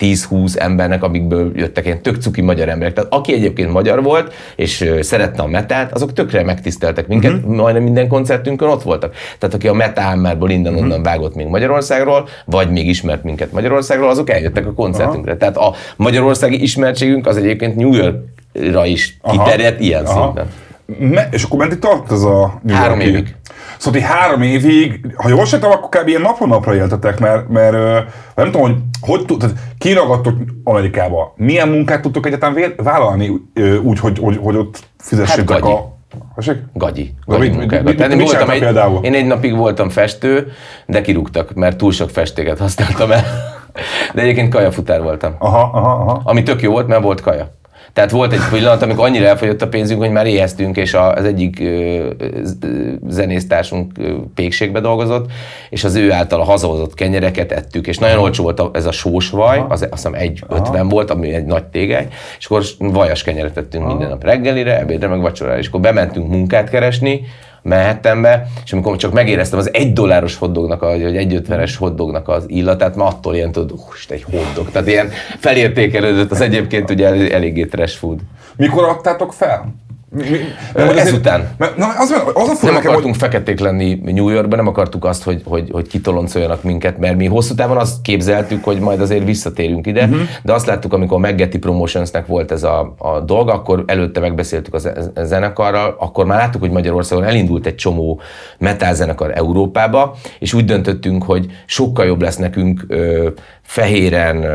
10-20 embernek, amikből jöttek ilyen tök cuki magyar emberek. Tehát aki egyébként magyar volt, és szerette a metált, azok tökre megtiszteltek minket, uh-huh. majdnem minden koncertünkön ott voltak. Tehát aki a metálmárból innen-onnan uh-huh. vágott még Magyarországról, vagy még ismert minket Magyarországról, azok eljöttek a koncertünkre. Tehát a magyarországi ismertségünk az egyébként New Yorkra is Aha. kiterjedt ilyen Aha. szinten. Me- és akkor meddig tart ez a New Három évig. Szóval ti három évig, ha jól sejtem, akkor kb. ilyen napról napra éltetek, mert, mert nem tudom, hogy hogy tehát kiragadtok Amerikába. Milyen munkát tudtok egyáltalán vállalni úgy, hogy, hogy, hogy ott fizessétek Hát gagyi. a... Gagyi. mit- Gagyi mit- munkákat. mit- mit voltam csináltak egy, például? én egy napig voltam festő, de kirúgtak, mert túl sok festéket használtam el. De egyébként kajafutár voltam. Aha, aha, aha. Ami tök jó volt, mert volt kaja. Tehát volt egy pillanat, amikor annyira elfogyott a pénzünk, hogy már éheztünk, és az egyik zenésztársunk pékségbe dolgozott, és az ő által a hazahozott kenyereket ettük, és nagyon olcsó volt a, ez a sósvaj, az, azt hiszem egy 50 volt, ami egy nagy tégely, és akkor vajas kenyeret ettünk minden nap reggelire, ebédre, meg vacsorára, és akkor bementünk munkát keresni, Manhattanbe, és amikor csak megéreztem az egy dolláros hotdognak, vagy egy ötvenes hotdognak az illatát, már attól ilyen tudod, húst, egy hotdog. Tehát ilyen felértékelődött az egyébként ugye el- eléggé trash food. Mikor adtátok fel? Mi, hogy azért- ezután. Mert, na, az, az a Nem akartunk feketék lenni New Yorkban, nem akartuk azt, hogy, hogy, hogy kitoloncoljanak minket, mert mi hosszú távon azt képzeltük, hogy majd azért visszatérünk ide, uh-huh. de azt láttuk, amikor a Meggetty Promotionsnek volt ez a, a dolga, akkor előtte megbeszéltük a zenekarral, akkor már láttuk, hogy Magyarországon elindult egy csomó metal zenekar Európába, és úgy döntöttünk, hogy sokkal jobb lesz nekünk ö, fehéren,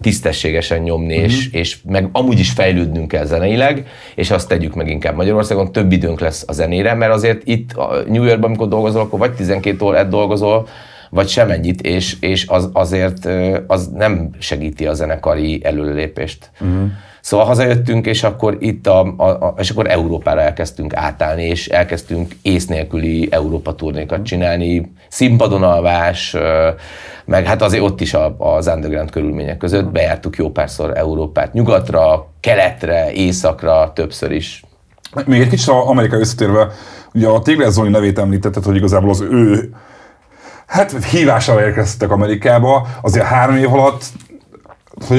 tisztességesen nyomni, Mhm. uh-huh. és, és meg amúgy is fejlődnünk kell zeneileg, és azt tegyük meg inkább Magyarországon, több időnk lesz a zenére, mert azért itt a New Yorkban, amikor dolgozol, akkor vagy 12 órát dolgozol, vagy semennyit, és, és az, azért az nem segíti a zenekari előlépést. Uh-huh. Szóval hazajöttünk, és akkor itt a, a, a, és akkor Európára elkezdtünk átállni, és elkezdtünk ész nélküli Európa turnékat csinálni, színpadon alvás, meg hát azért ott is a, az underground körülmények között bejártuk jó párszor Európát, nyugatra, keletre, északra, többször is. Még egy kicsit Amerika visszatérve, ugye a Tigres Zoli nevét említetted, hogy igazából az ő hát hívására érkeztek Amerikába, azért három év alatt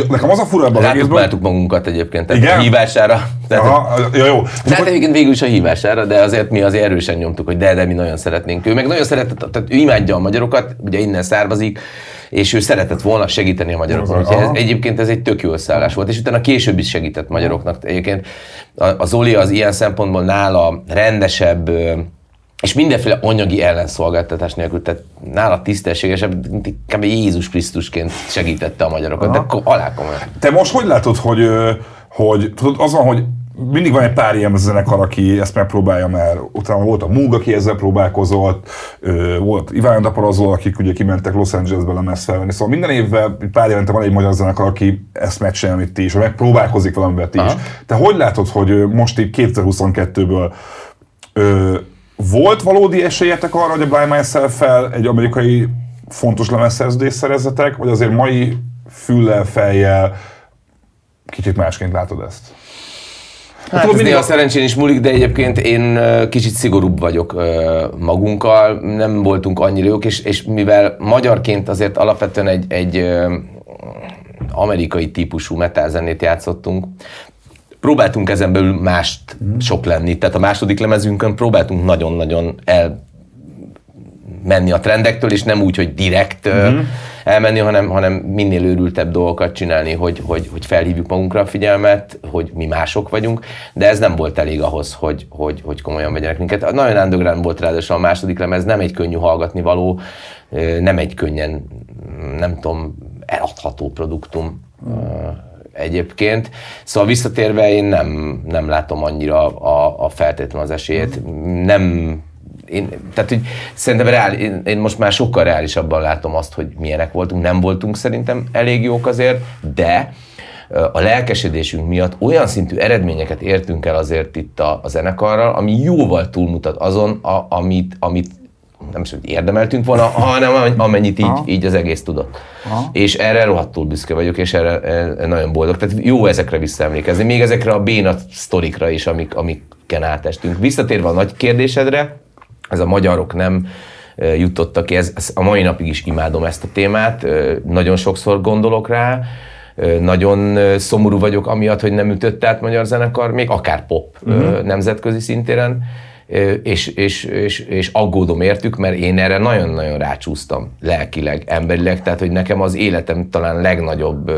nekem az a fura ebben az egészben, magunkat egyébként tehát Igen? a hívására. Tehát, Aha, jó. de hát egyébként végül is a hívására, de azért mi azért erősen nyomtuk, hogy de, de mi nagyon szeretnénk. Ő meg nagyon szeretett, tehát ő imádja a magyarokat, ugye innen származik, és ő szeretett volna segíteni a magyarokon. Aha. Úgyhogy ez, egyébként ez egy tök jó összeállás volt, és utána később is segített magyaroknak. Egyébként a, a Zoli az ilyen szempontból nála rendesebb, és mindenféle anyagi ellenszolgáltatás nélkül, tehát nála tisztességesebb, kb. Jézus Krisztusként segítette a magyarokat, de ko- alá komolyan. Te most hogy látod, hogy, hogy tudod, az van, hogy mindig van egy pár ilyen zenekar, aki ezt megpróbálja, mert utána volt a Moog, aki ezzel próbálkozott, volt Iván Daparazó, akik ugye kimentek Los Angelesbe lemez felvenni, szóval minden évvel, pár évente van egy magyar zenekar, aki ezt megcsinálja, amit ti is, vagy megpróbálkozik valamivel ti is. Te hogy látod, hogy most itt 2022-ből ö, volt valódi esélyetek arra, hogy a Blind myself fel egy amerikai fontos lemezszerződést szerezzetek, vagy azért mai füllel, fejjel kicsit másként látod ezt? Hát ez néha a szerencsén is múlik, de egyébként én kicsit szigorúbb vagyok magunkkal, nem voltunk annyira jók, és, és mivel magyarként azért alapvetően egy, egy amerikai típusú metalzenét játszottunk, próbáltunk ezen belül mást mm. sok lenni. Tehát a második lemezünkön próbáltunk nagyon-nagyon el menni a trendektől, és nem úgy, hogy direkt mm-hmm. elmenni, hanem, hanem minél őrültebb dolgokat csinálni, hogy, hogy, hogy felhívjuk magunkra a figyelmet, hogy mi mások vagyunk, de ez nem volt elég ahhoz, hogy, hogy, hogy komolyan vegyenek minket. Nagyon underground volt ráadásul a második lemez, nem egy könnyű hallgatni való, nem egy könnyen, nem tudom, eladható produktum. Mm egyébként. Szóval visszatérve én nem, nem látom annyira a, a feltétlenül az esélyét. Nem én, tehát, hogy szerintem reál, én, én most már sokkal reálisabban látom azt, hogy milyenek voltunk. Nem voltunk szerintem elég jók azért, de a lelkesedésünk miatt olyan szintű eredményeket értünk el azért itt a, a zenekarral, ami jóval túlmutat azon, a, amit, amit nem is, hogy érdemeltünk volna, hanem amennyit így, így az egész tudott. Aha. És erre rohadtul büszke vagyok, és erre, erre nagyon boldog. Tehát jó ezekre visszaemlékezni, még ezekre a béna sztorikra is, amik, amiken átestünk. Visszatérve a nagy kérdésedre, ez a magyarok nem jutottak ki, ez, ez, a mai napig is imádom ezt a témát, nagyon sokszor gondolok rá, nagyon szomorú vagyok amiatt, hogy nem ütött át magyar zenekar, még akár pop uh-huh. nemzetközi szintéren és, és, és, és aggódom értük, mert én erre nagyon-nagyon rácsúsztam lelkileg, emberileg, tehát hogy nekem az életem talán legnagyobb,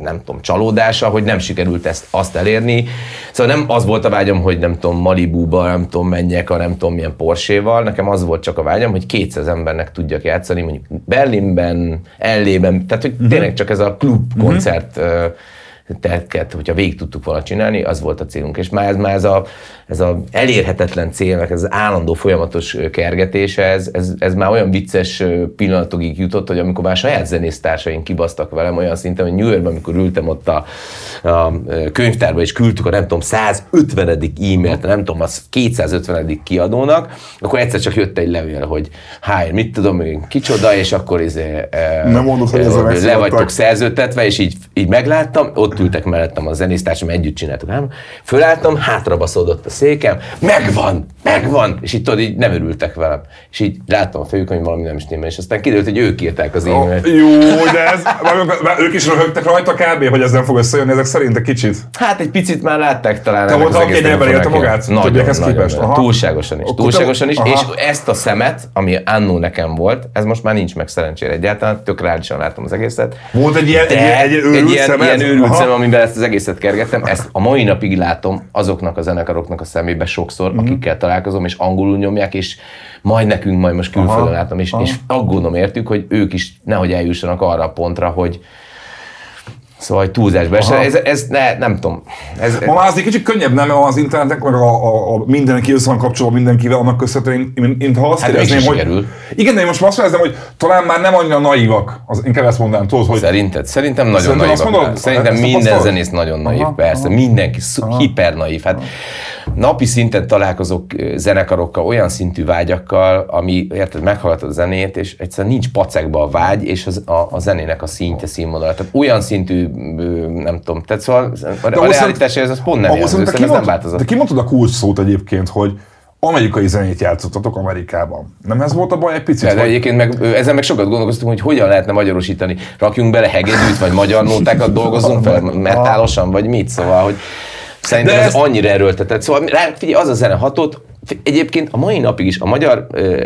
nem tudom, csalódása, hogy nem sikerült ezt azt elérni. Szóval nem az volt a vágyam, hogy nem tudom, Malibuba, nem tudom, menjek a nem tudom milyen Porsche-val, nekem az volt csak a vágyam, hogy 200 embernek tudjak játszani, mondjuk Berlinben, Ellében, tehát hogy uh-huh. tényleg csak ez a klub koncert uh-huh terket, hogyha végig tudtuk volna csinálni, az volt a célunk. És már ez, már ez, a, ez a elérhetetlen célnak, ez az állandó folyamatos kergetése, ez, ez, ez már olyan vicces pillanatokig jutott, hogy amikor már saját zenésztársaink kibasztak velem olyan szinten, hogy New Yorkban, amikor ültem ott a, a könyvtárba, és küldtük a nem tudom 150. e-mailt, nem tudom, az 250. kiadónak, akkor egyszer csak jött egy levél, hogy háj, mit tudom én, kicsoda, és akkor izé, nem mondod, hogy ez le vagytok szerződtetve, és így, így megláttam, ott ültek mellettem a zenésztársam, együtt csináltuk. Nem? Fölálltam, hátrabaszódott a székem, megvan, megvan, és itt tudod, így nem örültek velem. És így láttam a fejük, hogy valami nem stimmel, és aztán kiderült, hogy ők írták az e-mailt. Oh, jó, de ez, ők is röhögtek rajta kb., hogy ez nem fog összejönni, ezek szerint egy kicsit. Hát egy picit már látták talán. Te volt, aki egy ember élte magát? Nagyon, nagyon, képest. Nagyon, túlságosan is. túlságosan is, és ezt a szemet, ami annó nekem volt, ez most már nincs meg szerencsére egyáltalán, tök reálisan láttam az egészet. Volt egy ilyen, egy, egy, egy, egy ilyen, ilyen őrült szem, amiben ezt az egészet kergettem, ezt a mai napig látom azoknak a zenekaroknak a szemébe sokszor, mm-hmm. akikkel találkozom, és angolul nyomják, és majd nekünk majd most külföldön látom, és, és aggódom értük, hogy ők is nehogy eljussanak arra a pontra, hogy, Szóval túlzásba esve. Ez, ez ne, nem tudom. Ez, Ma már azért kicsit könnyebb, nem az internetek, meg a, a, a mindenki össze van kapcsolva mindenkivel, annak köszönhetően én, én, én, ha azt hát érezném, hogy... Sikerül. Igen, de én most azt érzem, hogy talán már nem annyira naívak, az, inkább ezt mondanám, tudod, hogy... Szerinted? Szerintem nagyon Szerintem naívak. Mondod, Szerintem minden zenész nagyon naív, aha, persze. Aha, mindenki aha, hiper naív. Hát napi szinten találkozok zenekarokkal, olyan szintű vágyakkal, ami, érted, meghallgatod a zenét, és egyszerűen nincs pacekba a vágy, és az, a, a zenének a szintje, színvonal. Tehát olyan szintű nem tudom, tehát szóval a, a realitás ez az pont nem jelző, ez nem változott. De ki mondtad a kulcs szót egyébként, hogy amerikai zenét játszottatok Amerikában. Nem ez volt a baj egy picit? De, de egyébként meg, ezen meg sokat gondolkoztunk, hogy hogyan lehetne magyarosítani. Rakjunk bele hegedűt, vagy magyar nótákat dolgozunk fel, metálosan, vagy mit, szóval, hogy Szerintem ez, ez annyira erőltetett. Szóval rá, figyelj, az a zene hatott, Egyébként a mai napig is a magyar ö,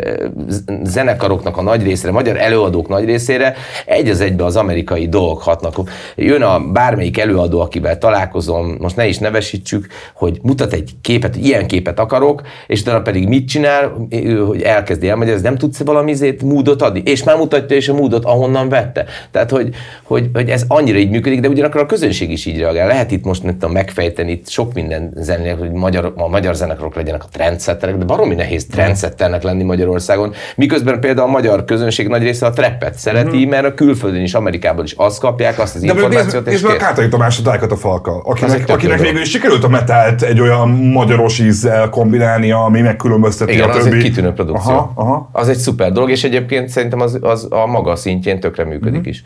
zenekaroknak a nagy részére, a magyar előadók nagy részére egy az egybe az amerikai dolgok hatnak. Jön a bármelyik előadó, akivel találkozom, most ne is nevesítsük, hogy mutat egy képet, hogy ilyen képet akarok, és utána pedig mit csinál, hogy elkezdi elmagyarázni, nem tudsz valami zét, módot adni, és már mutatja is a módot, ahonnan vette. Tehát, hogy, hogy, hogy ez annyira így működik, de ugyanakkor a közönség is így reagál. Lehet itt most nem tudom, megfejteni itt sok minden zenének, hogy magyar, a magyar zenekarok legyenek a trendsetterek, de baromi nehéz trendsetternek lenni Magyarországon. Miközben például a magyar közönség nagy része a trappet szereti, mm. mert a külföldön is, Amerikában is azt kapják, azt az De információt, nézd, és nézd meg a. Kártai Tamás a tájkat a Az egy akinek, akinek végül is sikerült a metált egy olyan magyaros ízzel kombinálnia, ami megkülönbözteti Igen, a az többi. egy kitűnő produkció. Aha, aha. Az egy szuper dolog, és egyébként szerintem az, az a maga szintjén tökre működik Mhm. is.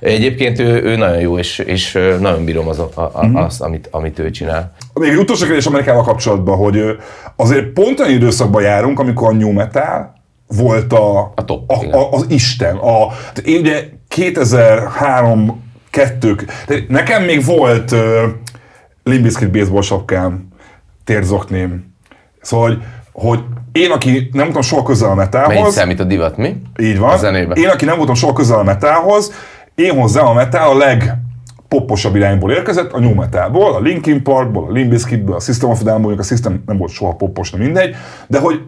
Egyébként ő, ő nagyon jó, és, és nagyon bírom az, a, a, Mhm. azt, amit, amit ő csinál. Még egy utolsó kérdés Amerikával kapcsolatban, hogy azért pont olyan időszakban járunk, amikor a new metal volt a, A top, a, a, az Isten. A, én ugye 2003 kettők, nekem még volt uh, Limbiskit baseball sapkám, térzokném. Szóval, hogy, hogy én, aki nem voltam soha közel a Melyik metalhoz, számít a divat, mi? így van. A zenében. Én, aki nem voltam soha közel a metalhoz, én hozzám a metal a leg popposabb irányból érkezett, a new metalból, a Linkin Parkból, a Limp Bizkitből, a System of Down, mondjuk a System nem volt soha poppos, nem mindegy, de hogy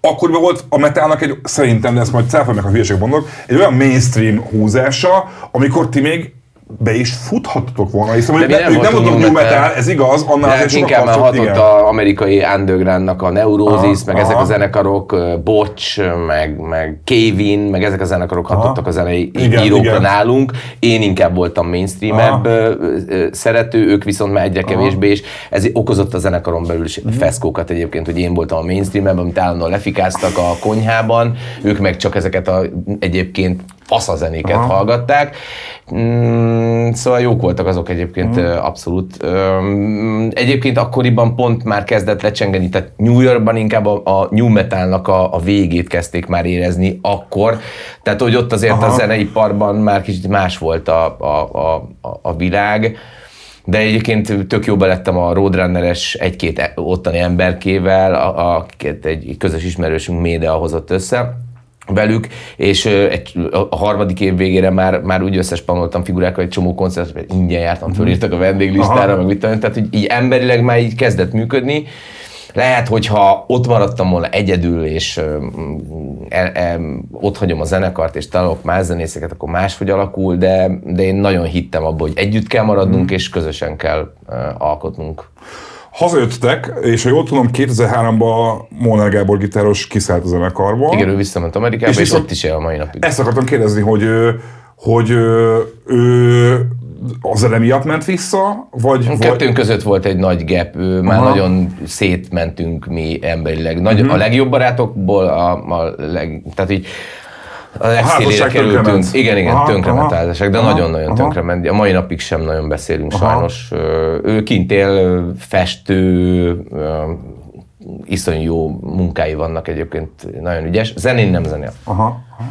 akkoriban volt a metalnak egy, szerintem, de ezt majd cáfolj meg, a hülyeségek mondok, egy olyan mainstream húzása, amikor ti még be is futhattatok volna, hiszen De ne, nem ők nem voltak new metal, ez igaz, annál azért inkább már hatott az amerikai undergroundnak a Neurosis, meg Aha, ezek a aha. zenekarok, ö, Botch, meg, meg Kevin, meg ezek a zenekarok hatottak a zenei Igen, írókra igen. nálunk. Én inkább voltam mainstreamebb Aha. szerető, ők viszont már egyre kevésbé, és ez okozott a zenekaron belül is Mhm. feszkókat egyébként, hogy én voltam a mainstreamebb, amit állandóan lefikáztak a konyhában, ők meg csak ezeket a egyébként faszazenéket Aha. hallgatták. Mm, szóval jók voltak azok egyébként ö, abszolút. Egyébként akkoriban pont már kezdett lecsengeni, tehát New Yorkban inkább a, a new metalnak a, a végét kezdték már érezni akkor. Tehát, hogy ott azért Aha. a zeneiparban már kicsit más volt a, a, a, a- világ. De egyébként tök jó belettem a Roadrunner-es egy-két e- ottani emberkével, a- egy közös ismerősünk Médea hozott össze velük, és egy, a harmadik év végére már, már úgy összespanoltam figurákkal egy csomó koncertet, mert ingyen jártam, fölírtak a vendéglistára, Aha. meg mit tudom, tehát így, így emberileg már így kezdett működni. Lehet, hogyha ott maradtam volna egyedül, és ö, el, el, ott hagyom a zenekart, és találok más zenészeket, akkor máshogy alakul, de, de én nagyon hittem abba, hogy együtt kell maradnunk, és közösen kell ö, alkotnunk. Hazajöttetek, és ha jól tudom, 2003-ban Molnár Gábor gitáros kiszállt a zenekarból. Igen, ő visszament Amerikába, és, És ott is él a mai napig. Ezt akartam kérdezni, hogy, hogy ő a zene miatt ment vissza, vagy... vagy Kettőnk között volt egy nagy gap, ő, már Aha. nagyon szétmentünk mi emberileg. Nagy, Mhm. A legjobb barátokból a, a leg, tehát így a legszélére házasság kerültünk. Igen, igen, Aha, tönkrement aha. házasság, de nagyon-nagyon tönkrement. A mai napig sem nagyon beszélünk Aha. sajnos. Ő kint él, festő, iszonyú jó munkái vannak egyébként, nagyon ügyes. Zenén nem zenél. Aha, aha.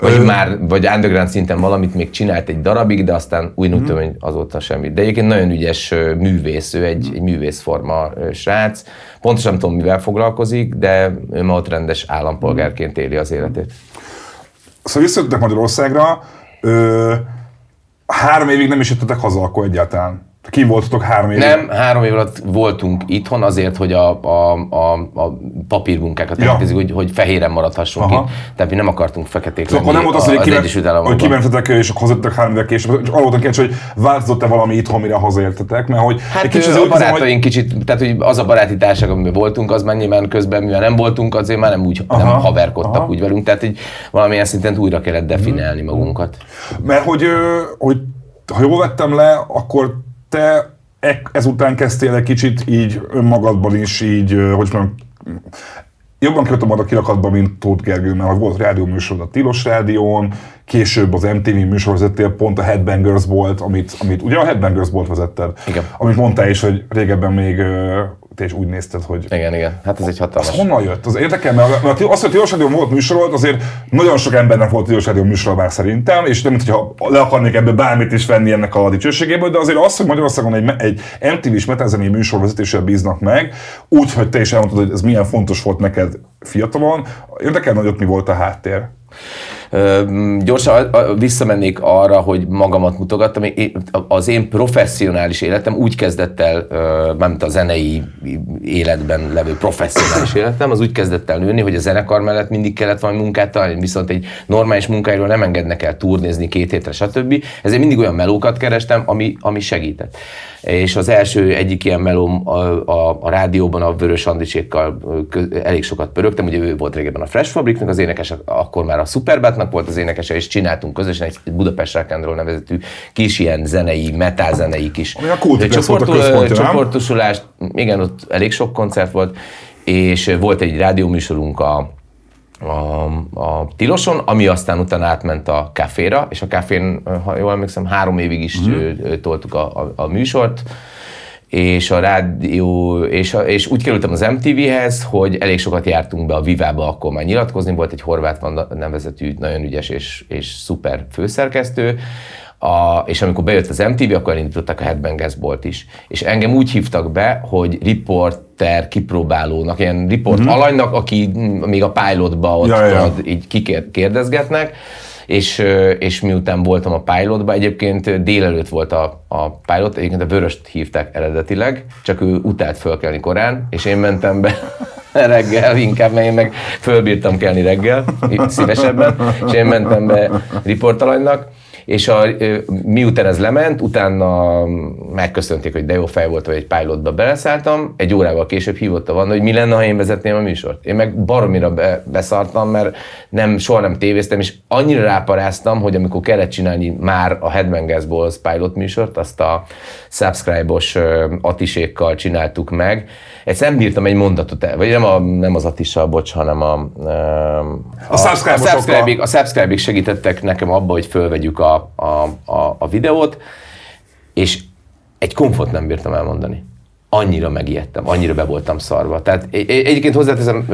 Vagy Ö, már, vagy underground szinten valamit még csinált egy darabig, de aztán úgy Mhm. mm. hogy azóta semmit. De egyébként nagyon ügyes művész, ő egy, egy művészforma srác. Pontosan nem tudom, mivel foglalkozik, de ő ma ott rendes állampolgárként éli az életét. Szóval visszajöttetek Magyarországra, ö, három évig nem is jöttetek haza akkor egyáltalán. Ki voltatok három évig? Nem, három év alatt voltunk itthon azért, hogy a, a, a, a papírmunkákat Ja. ja. hogy, hogy fehéren maradhassunk Aha. itt. Tehát mi nem akartunk feketék Szóval akkor lenni nem volt az, hogy, az Egyesült hogy kimentetek és akkor hazajöttetek három évvel később. Csak voltam kíváncsi, hogy változott-e valami itthon, mire hazaértetek, mert hogy Hát egy kicsit azért a barátaink kicsit, tehát hogy az a baráti társaság, amiben voltunk, az már nyilván közben, mivel nem voltunk, azért már nem úgy Aha, nem haverkodtak aha. úgy velünk, tehát hogy valamilyen szinten újra kellett definiálni magunkat. Mert hogy, hogy ha jól vettem le, akkor te e- ezután kezdtél egy kicsit így önmagadban is így, hogy mondjam, jobban kijöttem a kirakatba, mint Tóth Gergő, mert volt rádió műsor a Tilos Rádión, később az MTV műsor vezettél, pont a Headbangers volt, amit, amit ugye a Headbangers volt vezetted. Igen. Amit mondtál is, hogy régebben még te is úgy nézted, hogy Igen, igen. Hát ez egy hatalmas. az honnan jött? Az érdekel, mert mert az, hogy Tilos Rádió volt műsorod, azért nagyon sok embernek volt Tilos Rádió műsor már szerintem, és nem, hogyha le akarnék ebből bármit is venni ennek a dicsőségéből, de azért az, hogy Magyarországon egy, egy MTV-s metalzenei műsor vezetéssel bíznak meg, úgy, hogy te is elmondtad, hogy ez milyen fontos volt neked fiatalon, érdekel, hogy ott mi volt a háttér. Gyorsan visszamennék arra, hogy magamat mutogattam. Az én professzionális életem úgy kezdett el, mármint a zenei életben levő professzionális életem, az úgy kezdett el nőni, hogy a zenekar mellett mindig kellett valami munkát találni, viszont egy normális munkáiról nem engednek el turnézni két hétre, stb. Ezért mindig olyan melókat kerestem, ami, ami segített. És az első egyik ilyen melóm a, a, a rádióban a Vörös kö- elég sokat pörögtem, ugye ő volt régebben a Fresh Fabricnak az énekes, akkor már a Superbatnak volt az énekese, és csináltunk közösen egy Budapest Rock and Roll nevezetű kis ilyen zenei, metal zenei kis Ami a csoportul- csoportosulást, igen, ott elég sok koncert volt, és volt egy rádióműsorunk a, a, a Tiloson, ami aztán utána átment a kávéra, és a káfén, ha jól emlékszem, három évig is mm. toltuk a, a, a műsort, és a rádió, és, a, és úgy kerültem az MTV-hez, hogy elég sokat jártunk be a Vivába, akkor már nyilatkozni, volt egy horvát Vanda nevezetű, nagyon ügyes és, és szuper főszerkesztő, a, és amikor bejött az MTV, akkor elindítottak a Headbangers Bolt is. És engem úgy hívtak be, hogy riporter kipróbálónak, ilyen riport mm-hmm. alanynak, aki még a pilotba ott, Ja, ja. így kikérdezgetnek, és, és miután voltam a pilotba, egyébként délelőtt volt a, a pilot, egyébként a Vöröst hívták eredetileg, csak ő utált fölkelni korán, és én mentem be reggel inkább, mert én meg fölbírtam kelni reggel, szívesebben, és én mentem be riportalanynak, és a, miután ez lement, utána megköszönték, hogy de jó fej volt, hogy egy pilotba beleszálltam, egy órával később hívott a Vanda, hogy mi lenne, ha én vezetném a műsort. Én meg baromira be, beszartam, mert nem, soha nem tévéztem, és annyira ráparáztam, hogy amikor kellett csinálni már a Headbangers Balls pilot műsort, azt a subscribe-os atisékkal csináltuk meg, ezt nem bírtam egy mondatot el, vagy nem, a, nem az Atissal, bocs, hanem a, ö, A subscribe-osokkal. a subscribe a subscribe segítettek nekem abba, hogy fölvegyük a, a, a, a videót, és egy komfort nem bírtam elmondani. Annyira megijedtem, annyira be voltam szarva. Tehát egy- egy- egyébként hozzáteszem,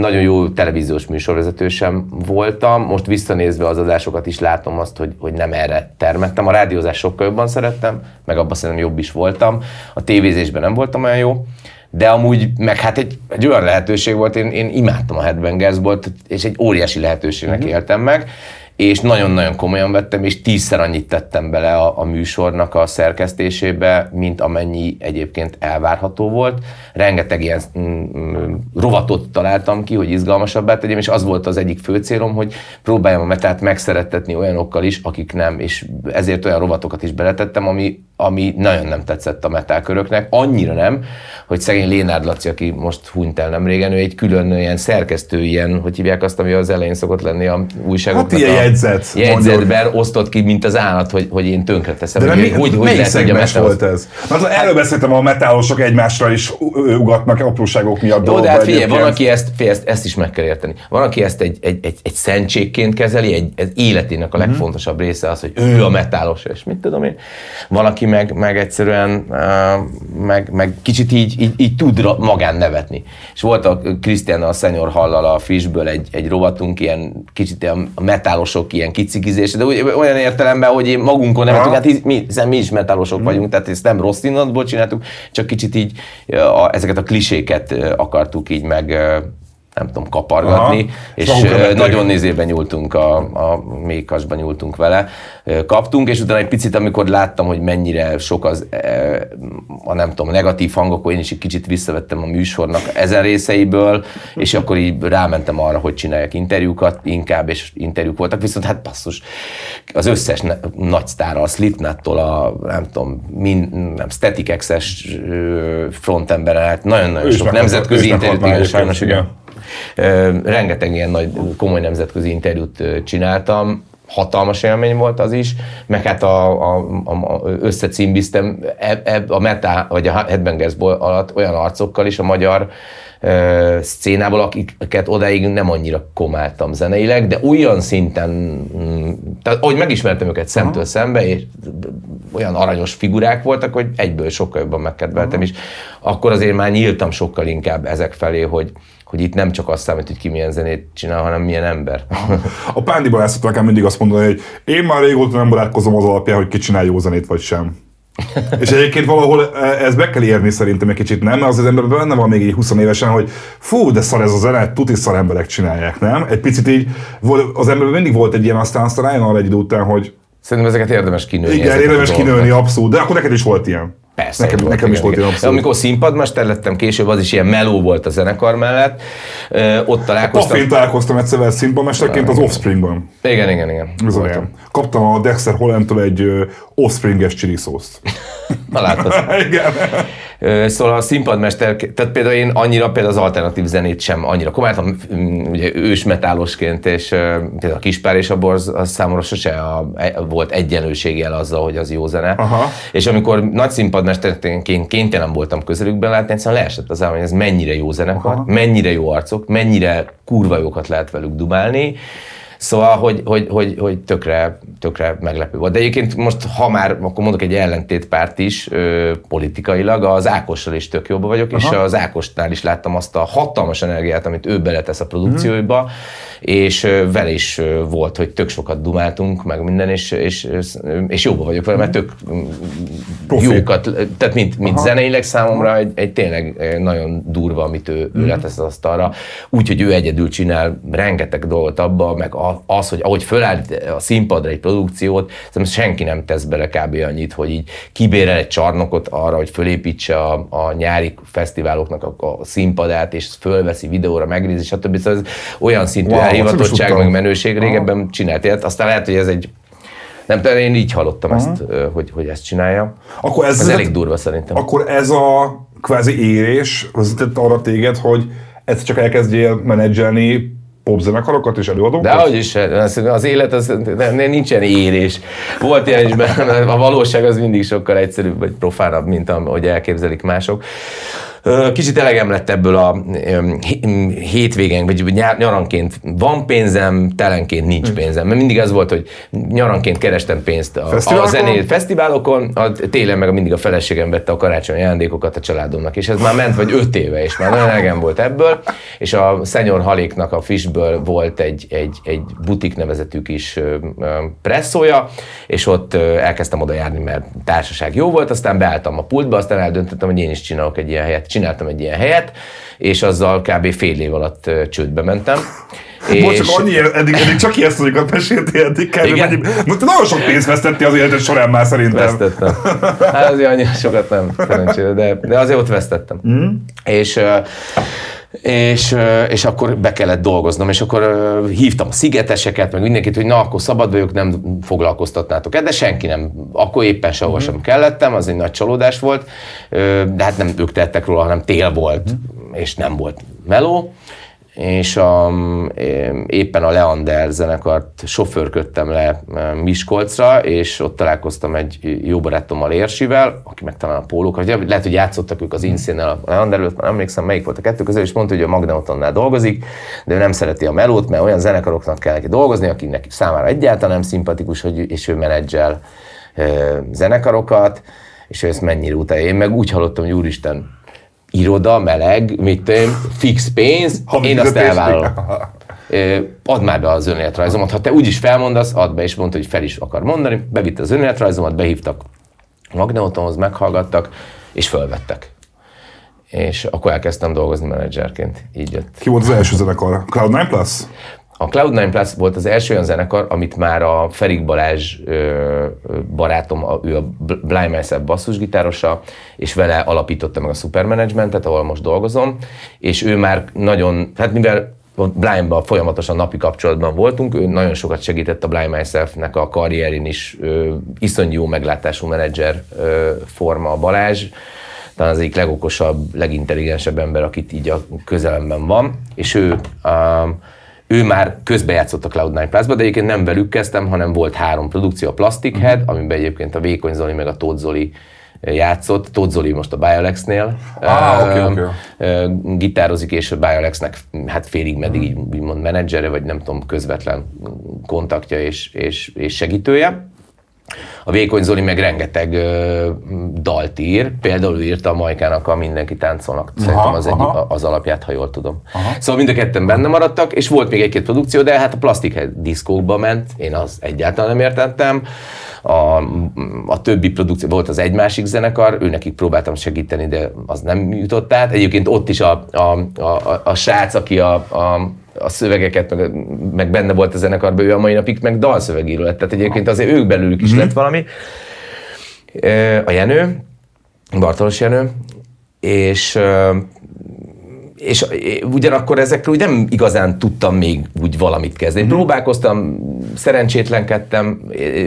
nagyon jó televíziós műsorvezető sem voltam. Most visszanézve az adásokat is látom azt, hogy, hogy nem erre termettem. A rádiózás sokkal jobban szerettem, meg abban szerintem jobb is voltam. A tévézésben nem voltam olyan jó. De amúgy, meg hát egy, egy olyan lehetőség volt, én, én imádtam a Headbangers volt, és egy óriási lehetőségnek uh-huh. éltem meg, és nagyon-nagyon komolyan vettem, és tízszer annyit tettem bele a, a műsornak a szerkesztésébe, mint amennyi egyébként elvárható volt. Rengeteg ilyen mm, mm, rovatot találtam ki, hogy izgalmasabbá tegyem, és az volt az egyik fő célom, hogy próbáljam a metát megszerettetni olyanokkal is, akik nem, és ezért olyan rovatokat is beletettem, ami, ami nagyon nem tetszett a metálköröknek, annyira nem, hogy szegény Lénárd Laci, aki most hunyt el nem régen, ő egy külön ilyen szerkesztő, ilyen, hogy hívják azt, ami az elején szokott lenni a újságoknak. Hát ilyen jegyzet, Jegyzetben osztott ki, mint az állat, hogy, hogy én tönkre teszem. De hogy, mi, hogy, hogy lehet, hogy a metal- volt ez? Mert erről beszéltem, a metálosok egymásra is ugatnak apróságok miatt. Jó, de hát figyelj, van, aki ezt, figyelj, ezt, ezt is meg kell érteni. Van, aki ezt egy, egy, egy, egy szentségként kezeli, egy, egy életének a Mhm. legfontosabb része az, hogy ő a metálos, és mit tudom én. Van, aki meg, meg egyszerűen meg, meg kicsit így, így, így tud magán nevetni. És volt a Krisztián a Szenyor Hallal a Frissből egy, egy rovatunk, ilyen kicsit ilyen metálosok ilyen kicikizés, de úgy- olyan értelemben, hogy én magunkon nevetünk, hát mi, hiszen mi is metálosok vagyunk, tehát ezt nem rossz indulatból csináltuk, csak kicsit így a, ezeket a kliséket akartuk így meg nem tudom, kapargatni, Aha. és vették. nagyon nézében nyúltunk, a, a mékasban nyúltunk vele, kaptunk, és utána egy picit, amikor láttam, hogy mennyire sok az, a nem tudom, negatív hangok, akkor én is egy kicsit visszavettem a műsornak ezen részeiből, és akkor így rámentem arra, hogy csináljak interjúkat inkább, és interjúk voltak, viszont hát basszus, az összes nagy sztára, a Slipknottól a, nem tudom, min, nem, Static X-es hát nagyon-nagyon sok nemzetközi interjút, igen, sajnos igen. Rengeteg ilyen nagy, komoly nemzetközi interjút csináltam, hatalmas élmény volt az is, meg hát a, a, a, a összecímbiztem eb, eb, a Meta, vagy a Headbangers Ball alatt olyan arcokkal is a magyar ö, szcénából, akiket odáig nem annyira komáltam zeneileg, de olyan szinten, mm, tehát ahogy megismertem őket szemtől szembe, és olyan aranyos figurák voltak, hogy egyből sokkal jobban megkedveltem, és akkor azért már nyíltam sokkal inkább ezek felé, hogy, hogy itt nem csak azt számít, hogy ki milyen zenét csinál, hanem milyen ember. A Pándiban ezt nekem mindig azt mondani, hogy én már régóta nem barátkozom az alapján, hogy ki csinál jó zenét vagy sem. És egyébként valahol e, ez be kell érni szerintem egy kicsit, nem? Mert az az emberben benne van még így 20 évesen, hogy fú, de szar ez a zene, tuti szar emberek csinálják, nem? Egy picit így, az emberben mindig volt egy ilyen, aztán aztán rájön arra egy idő után, hogy Szerintem ezeket érdemes kinőni. Igen, érdemes kinőni, abszolút, de akkor neked is volt ilyen. Persze. Nekem, volt, nekem igen, is volt igen. ilyen abszolút. Amikor színpadmester lettem később, az is ilyen meló volt a zenekar mellett. Ö, ott találkoztam. Pafén találkoztam egyszer vele színpadmesterként az Offspringban. Igen, igen, igen. Olyan. Kaptam a Dexter Hollandtól egy Offspringes chili szószt. Na látod. Igen. Szóval a színpadmester, tehát például én annyira például az alternatív zenét sem annyira komolyan, ugye ősmetálosként, és például a Kispár és a Borz, az számomra sose a, e- volt egyenlőséggel azzal, hogy az jó zene. Aha. És amikor nagy színpadmesterként kénytelen voltam közelükben látni, egyszerűen leesett az állam, hogy ez mennyire jó zenekar, Aha. mennyire jó arcok, mennyire kurva jókat lehet velük dumálni, Szóval, hogy, hogy, hogy, hogy tökre, tökre meglepő volt. De egyébként most, ha már, akkor mondok egy ellentétpárt is ö, politikailag, az Ákossal is tök jobban vagyok, Aha. és az Ákosnál is láttam azt a hatalmas energiát, amit ő beletesz a produkcióiba, és ö, vele is ö, volt, hogy tök sokat dumáltunk, meg minden, és, és, és jóban vagyok vele, mert tök Profi. jókat, tehát mint, mint zeneileg számomra egy, egy tényleg nagyon durva, amit ő, ő letesz az asztalra. Úgyhogy ő egyedül csinál rengeteg dolgot abba, meg a- az, hogy ahogy fölállít a színpadra egy produkciót, szerintem senki nem tesz bele kb. annyit, hogy így kibérel egy csarnokot arra, hogy fölépítse a, a nyári fesztiváloknak a, a színpadát, és fölveszi videóra, megnézi, stb. Szóval ez olyan szintű Wow, elhivatottság, meg menőség régebben csinált ilyet. Aztán lehet, hogy ez egy nem tudom, én így hallottam ezt, ö, hogy, hogy ezt csinálja. Akkor ez, Ez elég durva szerintem. Akkor ez a kvázi érés vezetett arra téged, hogy ezt csak elkezdjél menedzselni popzenekarokat és előadókat? De hogy is, az élet, az, nem, nincsen érés. Volt ilyen is benne, a valóság az mindig sokkal egyszerűbb, vagy profánabb, mint ahogy elképzelik mások. Kicsit elegem lett ebből a öm, hé- m, hétvégen, vagy nyaranként van pénzem, telenként nincs pénzem. Mert mindig az volt, hogy nyaranként kerestem pénzt a, a zenét, fesztiválokon, a télen meg mindig a feleségem vette a karácsonyi ajándékokat a családomnak, és ez már ment vagy öt éve, és már nagyon elegem volt ebből, és a Szenyor Haléknak a Fishből volt egy, egy, egy butik nevezetű kis presszója, és ott elkezdtem oda járni, mert társaság jó volt, aztán beálltam a pultba, aztán eldöntöttem, hogy én is csinálok egy ilyen helyet. Csináltam egy ilyen helyet, és azzal kb. fél év alatt csődbe mentem. Most csak annyi, eddig, eddig csak ilyen szoriokat meséltél, eddig mennyi, most nagyon sok pénzt vesztettél az életed során már szerintem. Vesztettem. Hát azért annyira sokat nem, szerencsére, de, de azért ott vesztettem. Mm. És, ö, és, és akkor be kellett dolgoznom, és akkor hívtam a szigeteseket, meg mindenkit, hogy na, akkor szabad vagyok, nem foglalkoztatnátok el, de senki nem, akkor éppen sehova sem kellettem, az egy nagy csalódás volt, de hát nem ők tettek róla, hanem tél volt, és nem volt meló, és a, éppen a Leander zenekart sofőrködtem le Miskolcra, és ott találkoztam egy jó barátommal Érsivel, aki meg talán a vagy lehet, hogy játszottak ők az Inszénnel a Leander előtt, már emlékszem, melyik volt a kettő közül, és mondta, hogy a Magneotonnál dolgozik, de ő nem szereti a melót, mert olyan zenekaroknak kell neki dolgozni, akiknek számára egyáltalán nem szimpatikus, hogy, és ő menedzsel zenekarokat, és ő ezt mennyire utálja. Én meg úgy hallottam, hogy úristen, iroda, meleg, mit én, fix pénz, Havi én azt elvállalom. Add már be az önéletrajzomat. Ha te úgyis felmondasz, add be, és mondta, hogy fel is akar mondani. Bevitte az önéletrajzomat, behívtak Magneotonhoz, meghallgattak, és fölvettek. És akkor elkezdtem dolgozni menedzserként. Így jött. Ki volt az első zenekar? Cloud9 Plus? A Cloud9 Plus volt az első olyan zenekar, amit már a Ferik Balázs ö, barátom, a, ő a Blind Myself basszusgitárosa, és vele alapította meg a Supermanagementet, ahol most dolgozom, és ő már nagyon, hát mivel Blindban folyamatosan napi kapcsolatban voltunk, ő nagyon sokat segített a Blind Myself-nek a karrierin is, ö, iszonyú jó meglátású menedzser ö, forma a Balázs, talán az egyik legokosabb, legintelligensebb ember, akit így a közelemben van, és ő, um, ő már közbejátszott a Cloud9 Plus-ba, de egyébként nem velük kezdtem, hanem volt három produkció, a Plastic Head, amiben egyébként a Vékony Zoli meg a Tóth Zoli játszott. Tóth Zoli most a Biolexnél Ah, ö, oké. ö, gitározik, és a Biolexnek hát félig meddig így úgymond menedzsere, vagy nem tudom, közvetlen kontaktja és, és, és segítője A Vékony Zoli meg rengeteg ö, dalt ír, például írta a Majkának a Mindenki táncolnak, szerintem az, egy, aha. az alapját, ha jól tudom. Aha. Szóval mind a ketten benne maradtak, és volt még egy-két produkció, de hát a plastik diszkókba ment, én az egyáltalán nem értettem. A, a többi produkció, volt az egy másik zenekar, ő nekik próbáltam segíteni, de az nem jutott át. Egyébként ott is a, a, a, a, a srác, aki a, a a szövegeket, meg, meg benne volt a zenekarban, ő a mai napig meg dalszövegíró lett. Tehát egyébként azért ők belőlük is lett valami. A Jenő, Bartolos Jenő, és és ugyanakkor ezekről úgy nem igazán tudtam még úgy valamit kezdeni. Próbálkoztam, szerencsétlenkedtem,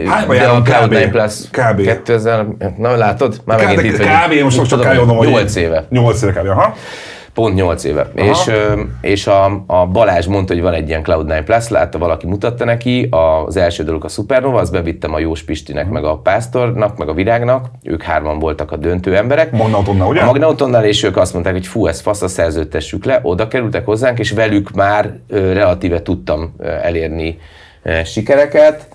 Hányba de a járunk kb? Cloud9 Plus Kb. 2000, na látod? Már megint itt vagyunk. Kb. most csak hogy... 8 éve. 8 éve kb. Aha. Pont 8 éve. És, ö, és a, a Balázs mondta, hogy van egy ilyen Cloud9 Plus, látta, valaki mutatta neki, az első dolog a Supernova, azt bevittem a Jós Pistinek, meg a Pásztornak, meg a Virágnak, ők hárman voltak a döntő emberek. Magnautonnál, ugye? A Magnautonnál, és ők azt mondták, hogy fú, ez fasz, a szerződtessük le, oda kerültek hozzánk, és velük már relatíve tudtam elérni sikereket.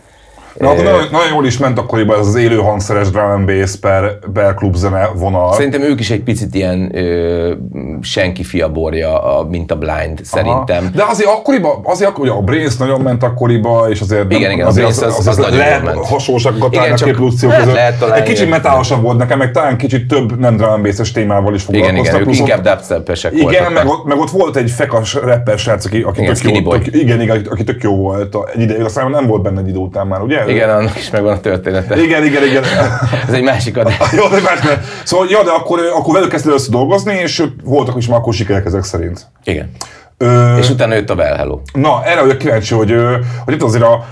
Na, akkor nagyon, nagyon jól is ment akkoriban ez az élő hangszeres drum and bass per, per klub zene vonal. Szerintem ők is egy picit ilyen ö, senki fiaborja, a, mint a Blind, szerintem. De azért akkoriban, azért akkor, ugye a Brains nagyon ment akkoriban, és azért nem, Igen, igen, azért az- az nagyon lehet jól ment. hasonlóságokat Igen, találni a két produkció lehet- között. lehet találni Egy kicsit metálosabb volt nekem, meg talán kicsit több nem drum and bass-es témával is Igen, foglalkoztak. igen, ők plusz ott- inkább dubstep-esek Igen, meg ott, meg ott volt egy fekas rapper srác, aki, aki Igen, tök jó, tök, igen, igen, aki tök jó volt egy ideig, aztán nem volt benne egy idő után már, ugye? Igen, annak is megvan a története. Igen, igen, igen. Ez egy másik adás. Jó, de mert- Szóval, ja, de akkor, akkor velük kezdtél össze dolgozni, és voltak is már akkor sikerek ezek szerint. Igen. Ö, És utána jött a Well Hello. na, erre vagyok kíváncsi, hogy, hogy itt azért a,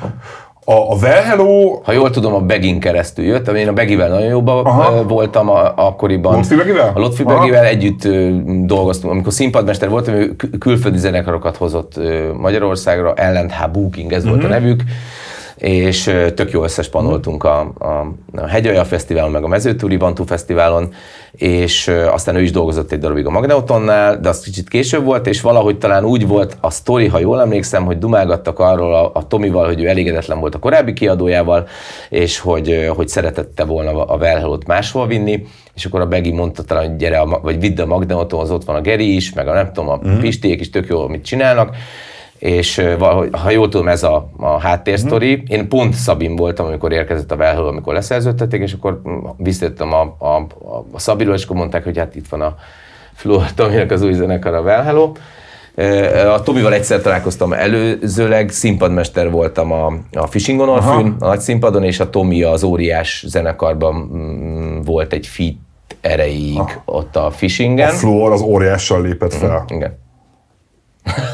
a, a Well Hello, Ha jól tudom, a Begin keresztül jött, én a Begivel nagyon jóban Aha. voltam a, akkoriban. Lotfi Begivel? A Lotfi Aha. Begivel együtt dolgoztunk. Amikor színpadmester voltam, ő kül- külföldi zenekarokat hozott Magyarországra, Ellent H. Booking, ez Mhm. volt a nevük, és tök jó összespanoltunk a, a, a Hegyalja Fesztiválon, meg a Mezőtúri Bantú Fesztiválon, és aztán ő is dolgozott egy darabig a Magneutonnál, de az kicsit később volt, és valahogy talán úgy volt a sztori, ha jól emlékszem, hogy dumálgattak arról a, a Tomival, hogy ő elégedetlen volt a korábbi kiadójával, és hogy, hogy szeretette volna a Well Hello-t máshol vinni, és akkor a Begi mondta talán, hogy gyere, a, vagy vidd a Magneotonhoz, ott van a Geri is, meg a nem tudom, a Mhm. Pistiék is tök jó, amit csinálnak, és ha jól tudom, ez a, a háttérsztori. Én pont Szabin voltam, amikor érkezett a Hello, amikor leszerződtették, és akkor mm, visszajöttem a, a, a, a Szabiról, és akkor mondták, hogy hát itt van a Fluor Tominak az új zenekar, a Well Hello. Ö, A Tomival egyszer találkoztam előzőleg, színpadmester voltam a, a Fishing on Orphan, a nagy színpadon, és a Tomi az óriás zenekarban mm, volt egy feat erejéig ott a a Fishingen. Fluor az óriással lépett fel. Igen.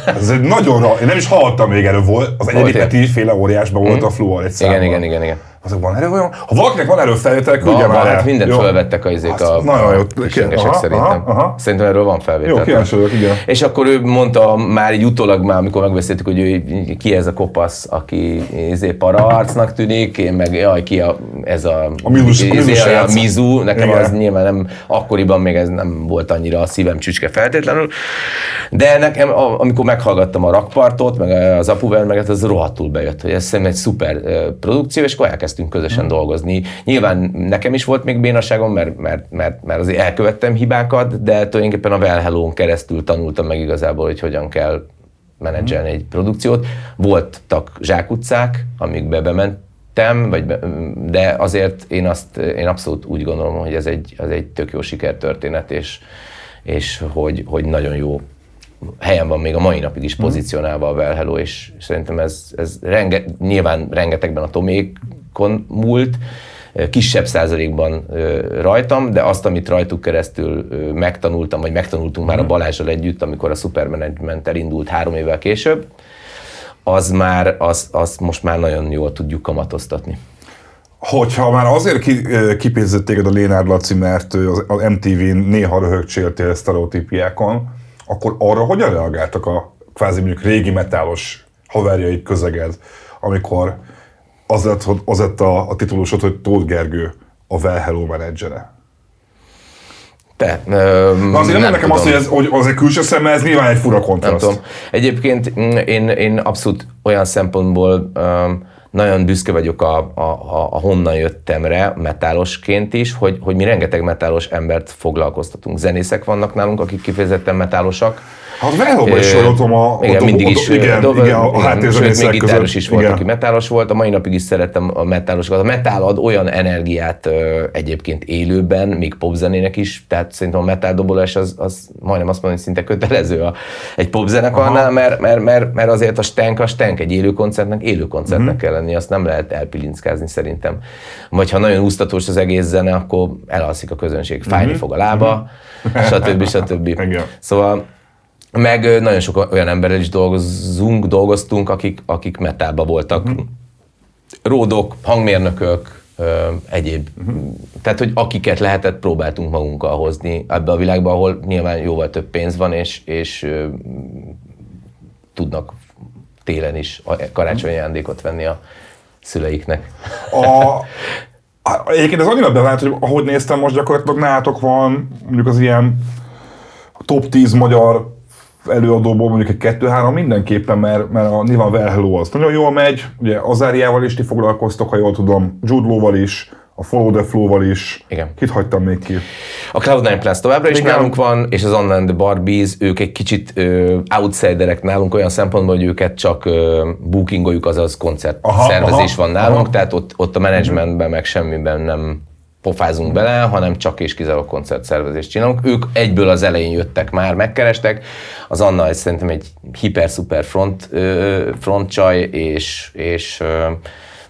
Ez egy nagyon ra... Én nem is hallottam még erről, volt, az egyedi. Peti féle óriásban volt a Fluor egy számban. Igen, igen, igen, igen. Azok van erről olyan? Ha valakinek van erről felvétel, küldje már hát mindent Jó? fölvettek a izék Azt a, nagyon jó. a Aha, szerintem. aha, aha. Szerintem erről van felvétel. Jó, kíváncsi vagyok, igen. És akkor ő mondta már így utólag már, amikor megbeszéltük, hogy ő, ki ez a kopasz, aki izé para arcnak tűnik, én meg jaj, ki a, ez a, A a izé, Mizus a, srác. Mizu, nekem Igen. az nyilván nem, akkoriban még ez nem volt annyira a szívem csücske feltétlenül, de nekem, a- amikor meghallgattam a rakpartot, meg az apuvel, meg az rohadtul bejött, hogy ez szerintem egy szuper produkció, és akkor elkezdtünk közösen Mm. dolgozni. Nyilván nekem is volt még bénaságom, mert, mert, mert, mert azért elkövettem hibákat, de tulajdonképpen a Well Hello-n keresztül tanultam meg igazából, hogy hogyan kell menedzselni egy produkciót. Voltak zsákutcák, amikbe bementem, vagy be, de azért én azt, én abszolút úgy gondolom, hogy ez egy, ez egy tök jó sikertörténet, és, és hogy, hogy nagyon jó helyen van még a mai napig is pozícionálva a Well Hello, és szerintem ez, ez renge, nyilván rengetegben a Tomékon múlt, kisebb százalékban rajtam, de azt, amit rajtuk keresztül megtanultam, vagy megtanultunk már a Balázsral együtt, amikor a Supermanagement elindult három évvel később, az már, az, azt most már nagyon jól tudjuk kamatoztatni. Hogyha már azért ki, ö, kipézett téged a Lénárd Laci, mert az, az MTV-n néha röhögcséltél sztereotípiákon, akkor arra hogyan reagáltak a kvázi mondjuk régi metálos haverjaid közeged, amikor az lett, az lett a, a titulusod, hogy Tóth Gergő a Well Hello menedzsere? Te, ö, Na azért nem, nekem tudom. az, hogy ez hogy az egy külső szemmel, ez nyilván egy fura Nem kontraszt. tudom. Egyébként mm, én, én abszolút olyan szempontból um, nagyon büszke vagyok a, a, a, a honnan jöttemre, metálosként is, hogy, hogy mi rengeteg metálos embert foglalkoztatunk. Zenészek vannak nálunk, akik kifejezetten metálosak, Hát Velhóban is voltam a, igen, a, mindig a, is, igen, dob, igen, a háttérzenészek még gitáros is volt, igen. aki metálos volt, a mai napig is szeretem a metálosokat. A metál ad olyan energiát egyébként élőben, még popzenének is, tehát szerintem a metál dobolás az, az majdnem azt mondom, hogy szinte kötelező a, egy popzenekarnál, mert, mert, mert, mert, azért a stenk a stenk, egy élő koncertnek élő koncertnek Mhm. kell lenni, azt nem lehet elpilinckázni szerintem. Vagy ha nagyon úsztatós az egész zene, akkor elalszik a közönség, fájni fog a lába, stb. stb. Mhm. Igen. Szóval meg nagyon sok olyan emberrel is dolgozunk, dolgoztunk, akik, akik metálba voltak. Uh-huh. Ródok, hangmérnökök, ö, egyéb. Uh-huh. Tehát, hogy akiket lehetett, próbáltunk magunkkal hozni ebbe a világba, ahol nyilván jóval több pénz van, és, és ö, tudnak télen is karácsonyi ajándékot venni a szüleiknek. A, a- egyébként ez annyira bevált, hogy ahogy néztem, most gyakorlatilag nálatok van mondjuk az ilyen top 10 magyar előadóból mondjuk egy kettő-három mindenképpen, mert, mert a nyilván Well Hello az nagyon jól megy, ugye Azáriával is ti foglalkoztok, ha jól tudom, Jude Law-val is, a Follow the Flow-val is. Igen. Kit hagytam még ki? A Cloud9 Plus továbbra is Igen. nálunk van, és az Online the Barbies, ők egy kicsit ö, outsiderek nálunk olyan szempontból, hogy őket csak ö, bookingoljuk, azaz koncert Aha, szervezés aha, van nálunk, aha. tehát ott, ott a menedzsmentben meg semmiben nem pofázunk bele, hanem csak és kizárólag koncertszervezést csinálunk. Ők egyből az elején jöttek már, megkerestek. Az Anna ez szerintem egy hiper-szuper front, ö, front csaj, és, és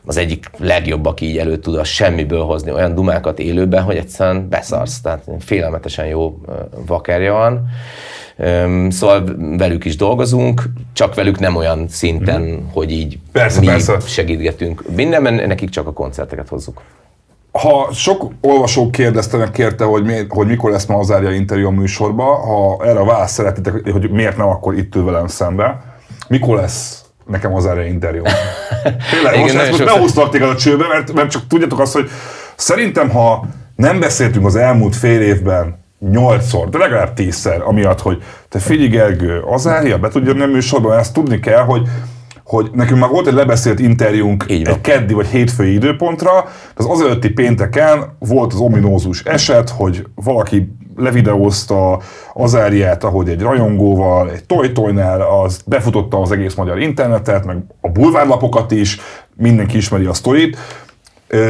az egyik legjobb, aki így elő tud a semmiből hozni olyan dumákat élőben, hogy egyszerűen beszarsz. Tehát félelmetesen jó vakerja van. Szóval velük is dolgozunk, csak velük nem olyan szinten, hogy így Persze, mi persze. segítgetünk. Mindenben nekik csak a koncerteket hozzuk. Ha sok olvasó kérdezte meg, kérte, hogy, mi, hogy mikor lesz ma az Árja interjú a műsorba, ha erre a választ szeretitek, hogy miért nem, akkor itt ül velem szembe. Mikor lesz nekem az Árja interjú? Tényleg, Igen, most, ezt most behúztak téged a csőbe, mert, mert csak tudjátok azt, hogy szerintem, ha nem beszéltünk az elmúlt fél évben nyolcszor, de legalább tízszer, amiatt, hogy te figyelj Gergő, az Árja be tudja a műsorban, ezt tudni kell, hogy hogy nekünk már volt egy lebeszélt interjúnk Így van. egy keddi vagy hétfői időpontra, de az azelőtti pénteken volt az ominózus eset, hogy valaki levideózta Azáriát, ahogy egy rajongóval, egy tojtojnál, az befutotta az egész magyar internetet, meg a bulvárlapokat is, mindenki ismeri a sztorit,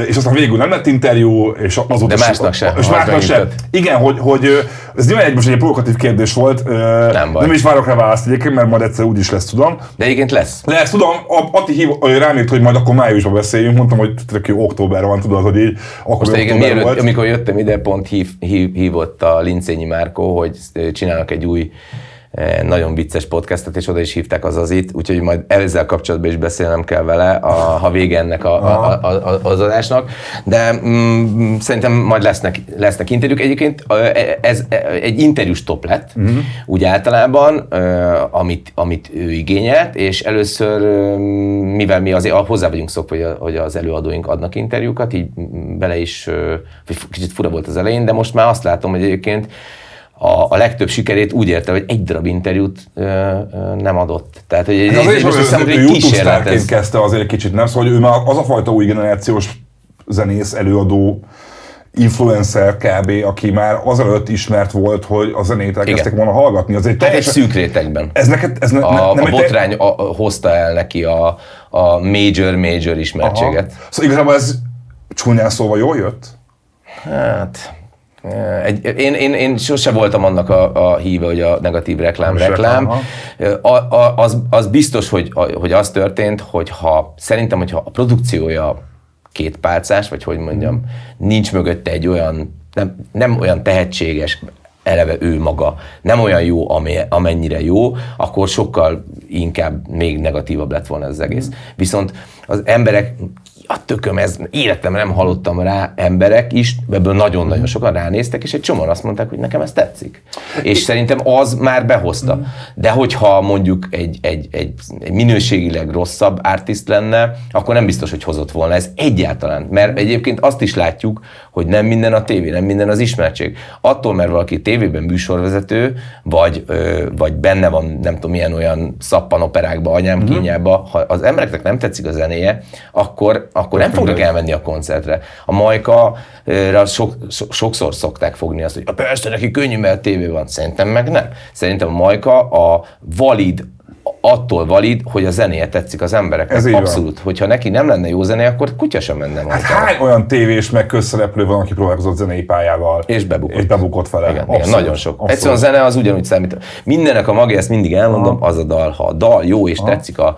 és aztán végül nem lett interjú, és azóta De másnak se, És másnak sem. Igen, hogy, hogy ez nyilván egy, most egy provokatív kérdés volt, Nem baj. nem is várok rá választ egyébként, mert majd egyszer úgy is lesz, tudom. De egyébként lesz. Lesz, tudom, Ati hív, rám írt, hogy majd akkor májusban beszéljünk, mondtam, hogy tök jó, október van, tudod, hogy így, akkor Most egyébként mielőtt, volt. amikor jöttem ide, pont hív, hív, hívott a Lincényi Márkó, hogy csinálnak egy új nagyon vicces podcastet, és oda is hívták az azit, úgyhogy majd ezzel kapcsolatban is beszélnem kell vele, a, ha vége ennek a, a, a, a, az adásnak. De mm, szerintem majd lesznek, lesznek interjúk. Egyébként ö, ez egy interjús top lett, uh-huh. úgy általában, amit, amit ő igényelt, és először, mivel mi azért hozzá vagyunk szokva, hogy, az előadóink adnak interjúkat, így bele is, kicsit fura volt az elején, de most már azt látom, hogy egyébként a, a legtöbb sikerét úgy érte, hogy egy darab interjút ö, ö, nem adott. Tehát, hogy Hát azért most hiszem, hogy egy kísérlet ez. kezdte azért egy kicsit, nem? Szóval hogy ő már az a fajta új generációs zenész, előadó, influencer kb., aki már azelőtt ismert volt, hogy a zenét elkezdtek volna hallgatni. Az egy Tehát egy teljesen, szűk rétegben. ez neked, ez ne, A, ne, a nem te- botrány a, a, hozta el neki a, a major-major ismertséget. Aha. Szóval igazából ez csúnyán szóval jól jött? Hát, egy, én, én, én sose voltam annak a, a híve, hogy a negatív reklám reklám. A, a, az, az biztos, hogy, a- hogy az történt, hogy ha szerintem, hogyha a produkciója két pálcás, vagy hogy mondjam, nincs mögötte egy olyan, nem, nem olyan tehetséges, eleve ő maga nem olyan jó, amennyire jó, akkor sokkal inkább még negatívabb lett volna ez az egész. Viszont az emberek a tököm, ez életemben nem hallottam rá emberek is, ebből nagyon-nagyon sokan ránéztek, és egy csomóan azt mondták, hogy nekem ez tetszik. És szerintem az már behozta. De hogyha mondjuk egy, egy, egy, egy minőségileg rosszabb artist lenne, akkor nem biztos, hogy hozott volna ez egyáltalán. Mert egyébként azt is látjuk, hogy nem minden a tévé, nem minden az ismertség. Attól, mert valaki tévében műsorvezető, vagy, ö, vagy benne van, nem tudom, milyen olyan szappanoperákba, anyám uh-huh. kínjába, ha az embereknek nem tetszik a zenéje, akkor, akkor nem fognak elmenni a koncertre. A Majka sok, so, sokszor szokták fogni azt, hogy persze neki könnyű, mert tévé van. Szerintem meg nem. Szerintem a Majka a valid attól valid, hogy a zenéje tetszik az embereknek. Ez Abszolút. Van. Hogyha neki nem lenne jó zene, akkor kutya sem menne Hát hány olyan tévés meg közszereplő van, aki próbálkozott zenei pályával. És bebukott. És bebukott vele. Igen, abszolút, igen nagyon sok. Abszolút. Egyszerűen a zene az ugyanúgy számít. Mindenek a maga, ezt mindig elmondom, Aha. az a dal. Ha a dal jó és Aha. tetszik a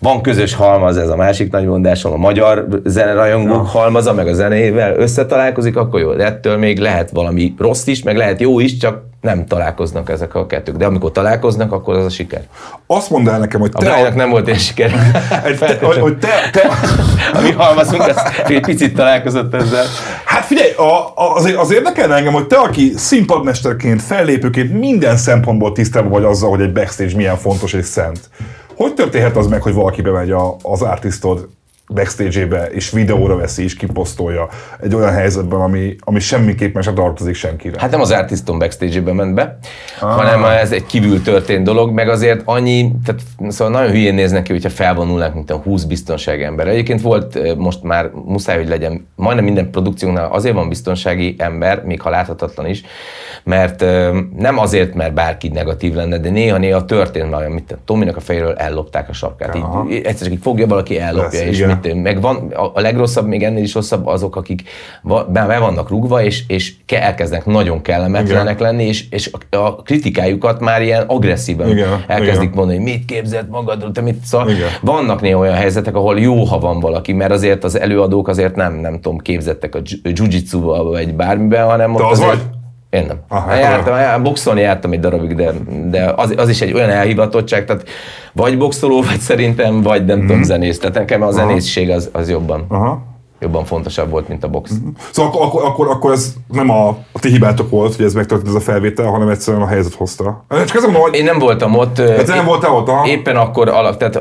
van közös halmaz, ez a másik nagy mondásom, a magyar zenerajongók ja. halmaza, meg a zenével összetalálkozik, akkor jó. De ettől még lehet valami rossz is, meg lehet jó is, csak nem találkoznak ezek a kettők. De amikor találkoznak, akkor az a siker. Azt mondd el nekem, hogy te... A a... nem volt ilyen siker. te, hogy, hogy te, te... a mi halmazunk, az egy picit találkozott ezzel. Hát figyelj, a, az, az érdekelne engem, hogy te, aki színpadmesterként, fellépőként minden szempontból tisztában vagy azzal, hogy egy backstage milyen fontos és szent. Hogy történhet az meg, hogy valaki bemegy a, az artistod backstage-ébe, és videóra veszi, és kiposztolja egy olyan helyzetben, ami, ami semmiképpen sem tartozik senkire. Hát nem az artiston backstage-be ment be, ah. hanem ez egy kívül történt dolog, meg azért annyi, tehát szóval nagyon hülyén néz neki, hogyha felvonulnánk, mint a 20 biztonsági ember. Egyébként volt most már muszáj, hogy legyen, majdnem minden produkciónál azért van biztonsági ember, még ha láthatatlan is, mert nem azért, mert bárki negatív lenne, de néha-néha történt már olyan, mit Tominak a fejéről ellopták a sapkát. Így, egyszer csak így fogja valaki, ellopja, Lesz, és mit történt. Meg van, a legrosszabb, még ennél is rosszabb azok, akik be vannak rugva, és, és elkezdenek nagyon kellemetlenek Igen. lenni, és, és a kritikájukat már ilyen agresszíven Igen. elkezdik Igen. mondani, hogy mit képzelt magadról, te mit szóval Igen. Vannak néha olyan helyzetek, ahol jó, ha van valaki, mert azért az előadók azért nem, nem tudom, képzettek a jiu vagy bármiben, hanem ott az azért, vagy? Én nem. Aha, jártam, jártam, boxolni jártam egy darabig, de, de az, az, is egy olyan elhivatottság, tehát vagy boxoló vagy szerintem, vagy nem mm. tudom, zenész. Tehát nekem a zenészség az, az jobban. Aha jobban fontosabb volt, mint a box. Mm-hmm. Szóval akkor, akkor, akkor, akkor ez nem a, a ti hibátok volt, hogy ez megtörtént ez a felvétel, hanem egyszerűen a helyzet hozta. Csak ez hogy... Én nem voltam ott. Hát nem voltál ott, aha. Éppen akkor, alak, tehát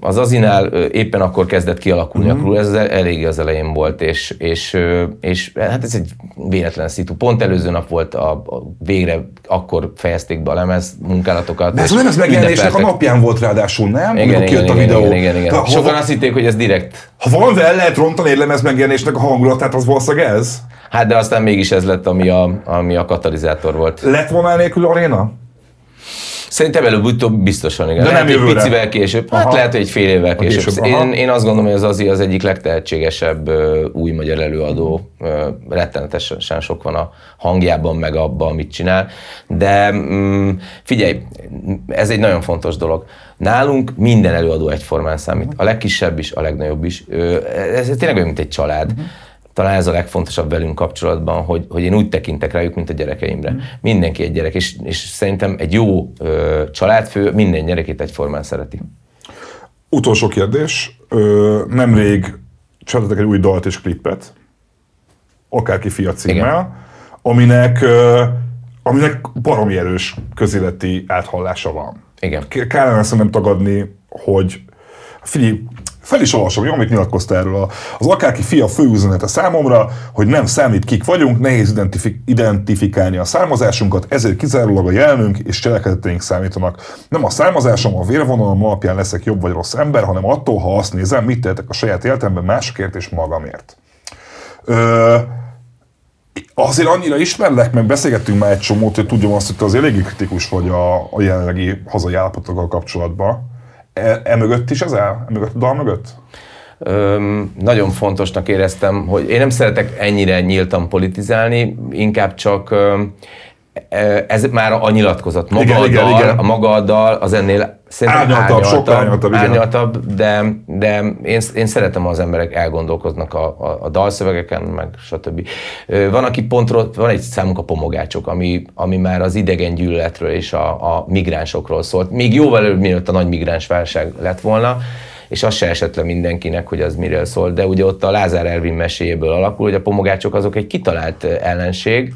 az Azinál éppen akkor kezdett kialakulni mm-hmm. a crew, ez elég az elején volt, és, és, és hát ez egy véletlen szitu. Pont előző nap volt a, a végre, akkor fejezték be a lemez munkálatokat. De ez a lemez megjelenésnek a napján volt ráadásul, nem? Igen, igen, igen, a videó. igen, igen, igen. Sokan azt hitték, hogy ez direkt. Ha el lehet rontani lemez megjelenésnek a hangulatát, az valószínűleg ez? Hát de aztán mégis ez lett, ami a, ami a katalizátor volt. Lett volna nélkül aréna? Szerintem előbb-utóbb biztosan, igen. De nem lehet, egy picivel később, hát lehet, hogy egy fél évvel később. később én, én azt gondolom, hogy az Azi az egyik legtehetségesebb új magyar előadó. Rettenetesen sok van a hangjában, meg abban, amit csinál. De um, figyelj, ez egy nagyon fontos dolog. Nálunk minden előadó egyformán számít. A legkisebb is, a legnagyobb is. Ez tényleg olyan, mint egy család. Uh-huh talán ez a legfontosabb velünk kapcsolatban, hogy, hogy én úgy tekintek rájuk, mint a gyerekeimre. Mm. Mindenki egy gyerek, és, és szerintem egy jó ö, családfő minden gyerekét egyformán szereti. Utolsó kérdés. Ö, nemrég csináltatok egy új dalt és klippet, akárki fia címmel, Igen. aminek, ö, aminek baromi erős közéleti áthallása van. Igen. Kellene nem tagadni, hogy figyelj, fel is olvasom, jó, amit nyilatkozta erről. Az akárki fia főüzenete számomra, hogy nem számít kik vagyunk, nehéz identifik- identifikálni a származásunkat, ezért kizárólag a jelnünk és cselekedeteink számítanak. Nem a származásom, a vérvonalom alapján leszek jobb vagy rossz ember, hanem attól, ha azt nézem, mit tehetek a saját életemben másokért és magamért. Ö, azért annyira ismerlek, meg beszélgettünk már egy csomót, hogy tudjam azt, hogy te az eléggé kritikus vagy a, a jelenlegi hazai állapotokkal kapcsolatban. E, e mögött is ez el? E mögött a dal mögött? Öm, nagyon fontosnak éreztem, hogy én nem szeretek ennyire nyíltan politizálni, inkább csak öm, e, ez már a nyilatkozat. Maga igen, a dal, igen, igen. a maga a dal az ennél szerintem árnyaltabb, árnyaltabb, sok árnyaltabb, árnyaltabb de, de én, én szeretem, az emberek elgondolkoznak a, a, a dalszövegeken, meg stb. Van, aki pontról, van egy számunk a pomogácsok, ami, ami már az idegen gyűlöletről és a, a migránsokról szólt. Még jóval előbb, mielőtt a nagy migráns válság lett volna, és az se esett le mindenkinek, hogy az miről szól. De ugye ott a Lázár Ervin meséjéből alakul, hogy a pomogácsok azok egy kitalált ellenség,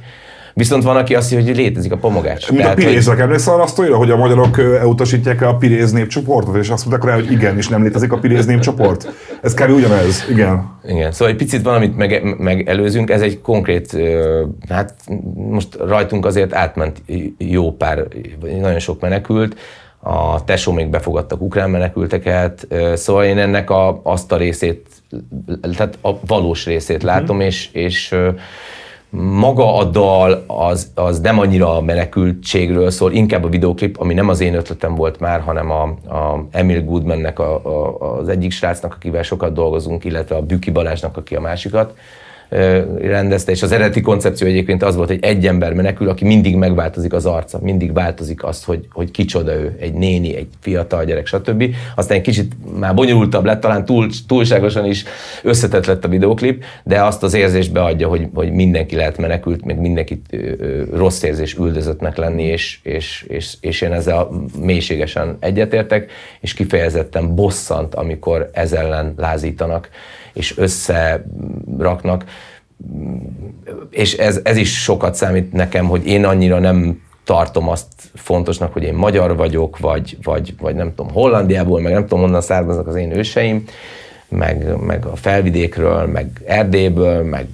Viszont van, aki azt mondja, hogy létezik a pomogács. Mint Tehát, a pirézek, hogy... emlékszel azt írja, hogy a magyarok elutasítják a piréz népcsoportot, és azt mondták rá, hogy igen, és nem létezik a piréz népcsoport. Ez kb. ugyanez, igen. Igen, szóval egy picit valamit meg, megelőzünk, ez egy konkrét, hát most rajtunk azért átment jó pár, nagyon sok menekült, a tesó még befogadtak ukrán menekülteket, szóval én ennek a, azt a részét, tehát a valós részét látom, mm. és, és maga a dal az, az nem annyira a menekültségről szól, inkább a videoklip, ami nem az én ötletem volt már, hanem a, a Emil Goodmannek, a, a, az egyik srácnak, akivel sokat dolgozunk, illetve a Büki Balázsnak, aki a másikat rendezte, és az eredeti koncepció egyébként az volt, hogy egy ember menekül, aki mindig megváltozik az arca, mindig változik azt, hogy, hogy kicsoda ő, egy néni, egy fiatal gyerek, stb. Aztán egy kicsit már bonyolultabb lett, talán túl, túlságosan is összetett lett a videoklip, de azt az érzést beadja, hogy, hogy mindenki lehet menekült, meg mindenki rossz érzés üldözöttnek lenni, és, és, és, és én ezzel mélységesen egyetértek, és kifejezetten bosszant, amikor ez ellen lázítanak és összeraknak. És ez, ez is sokat számít nekem, hogy én annyira nem tartom azt fontosnak, hogy én magyar vagyok, vagy, vagy, vagy nem tudom, Hollandiából, meg nem tudom, honnan származnak az én őseim, meg, meg a felvidékről, meg Erdélyből, meg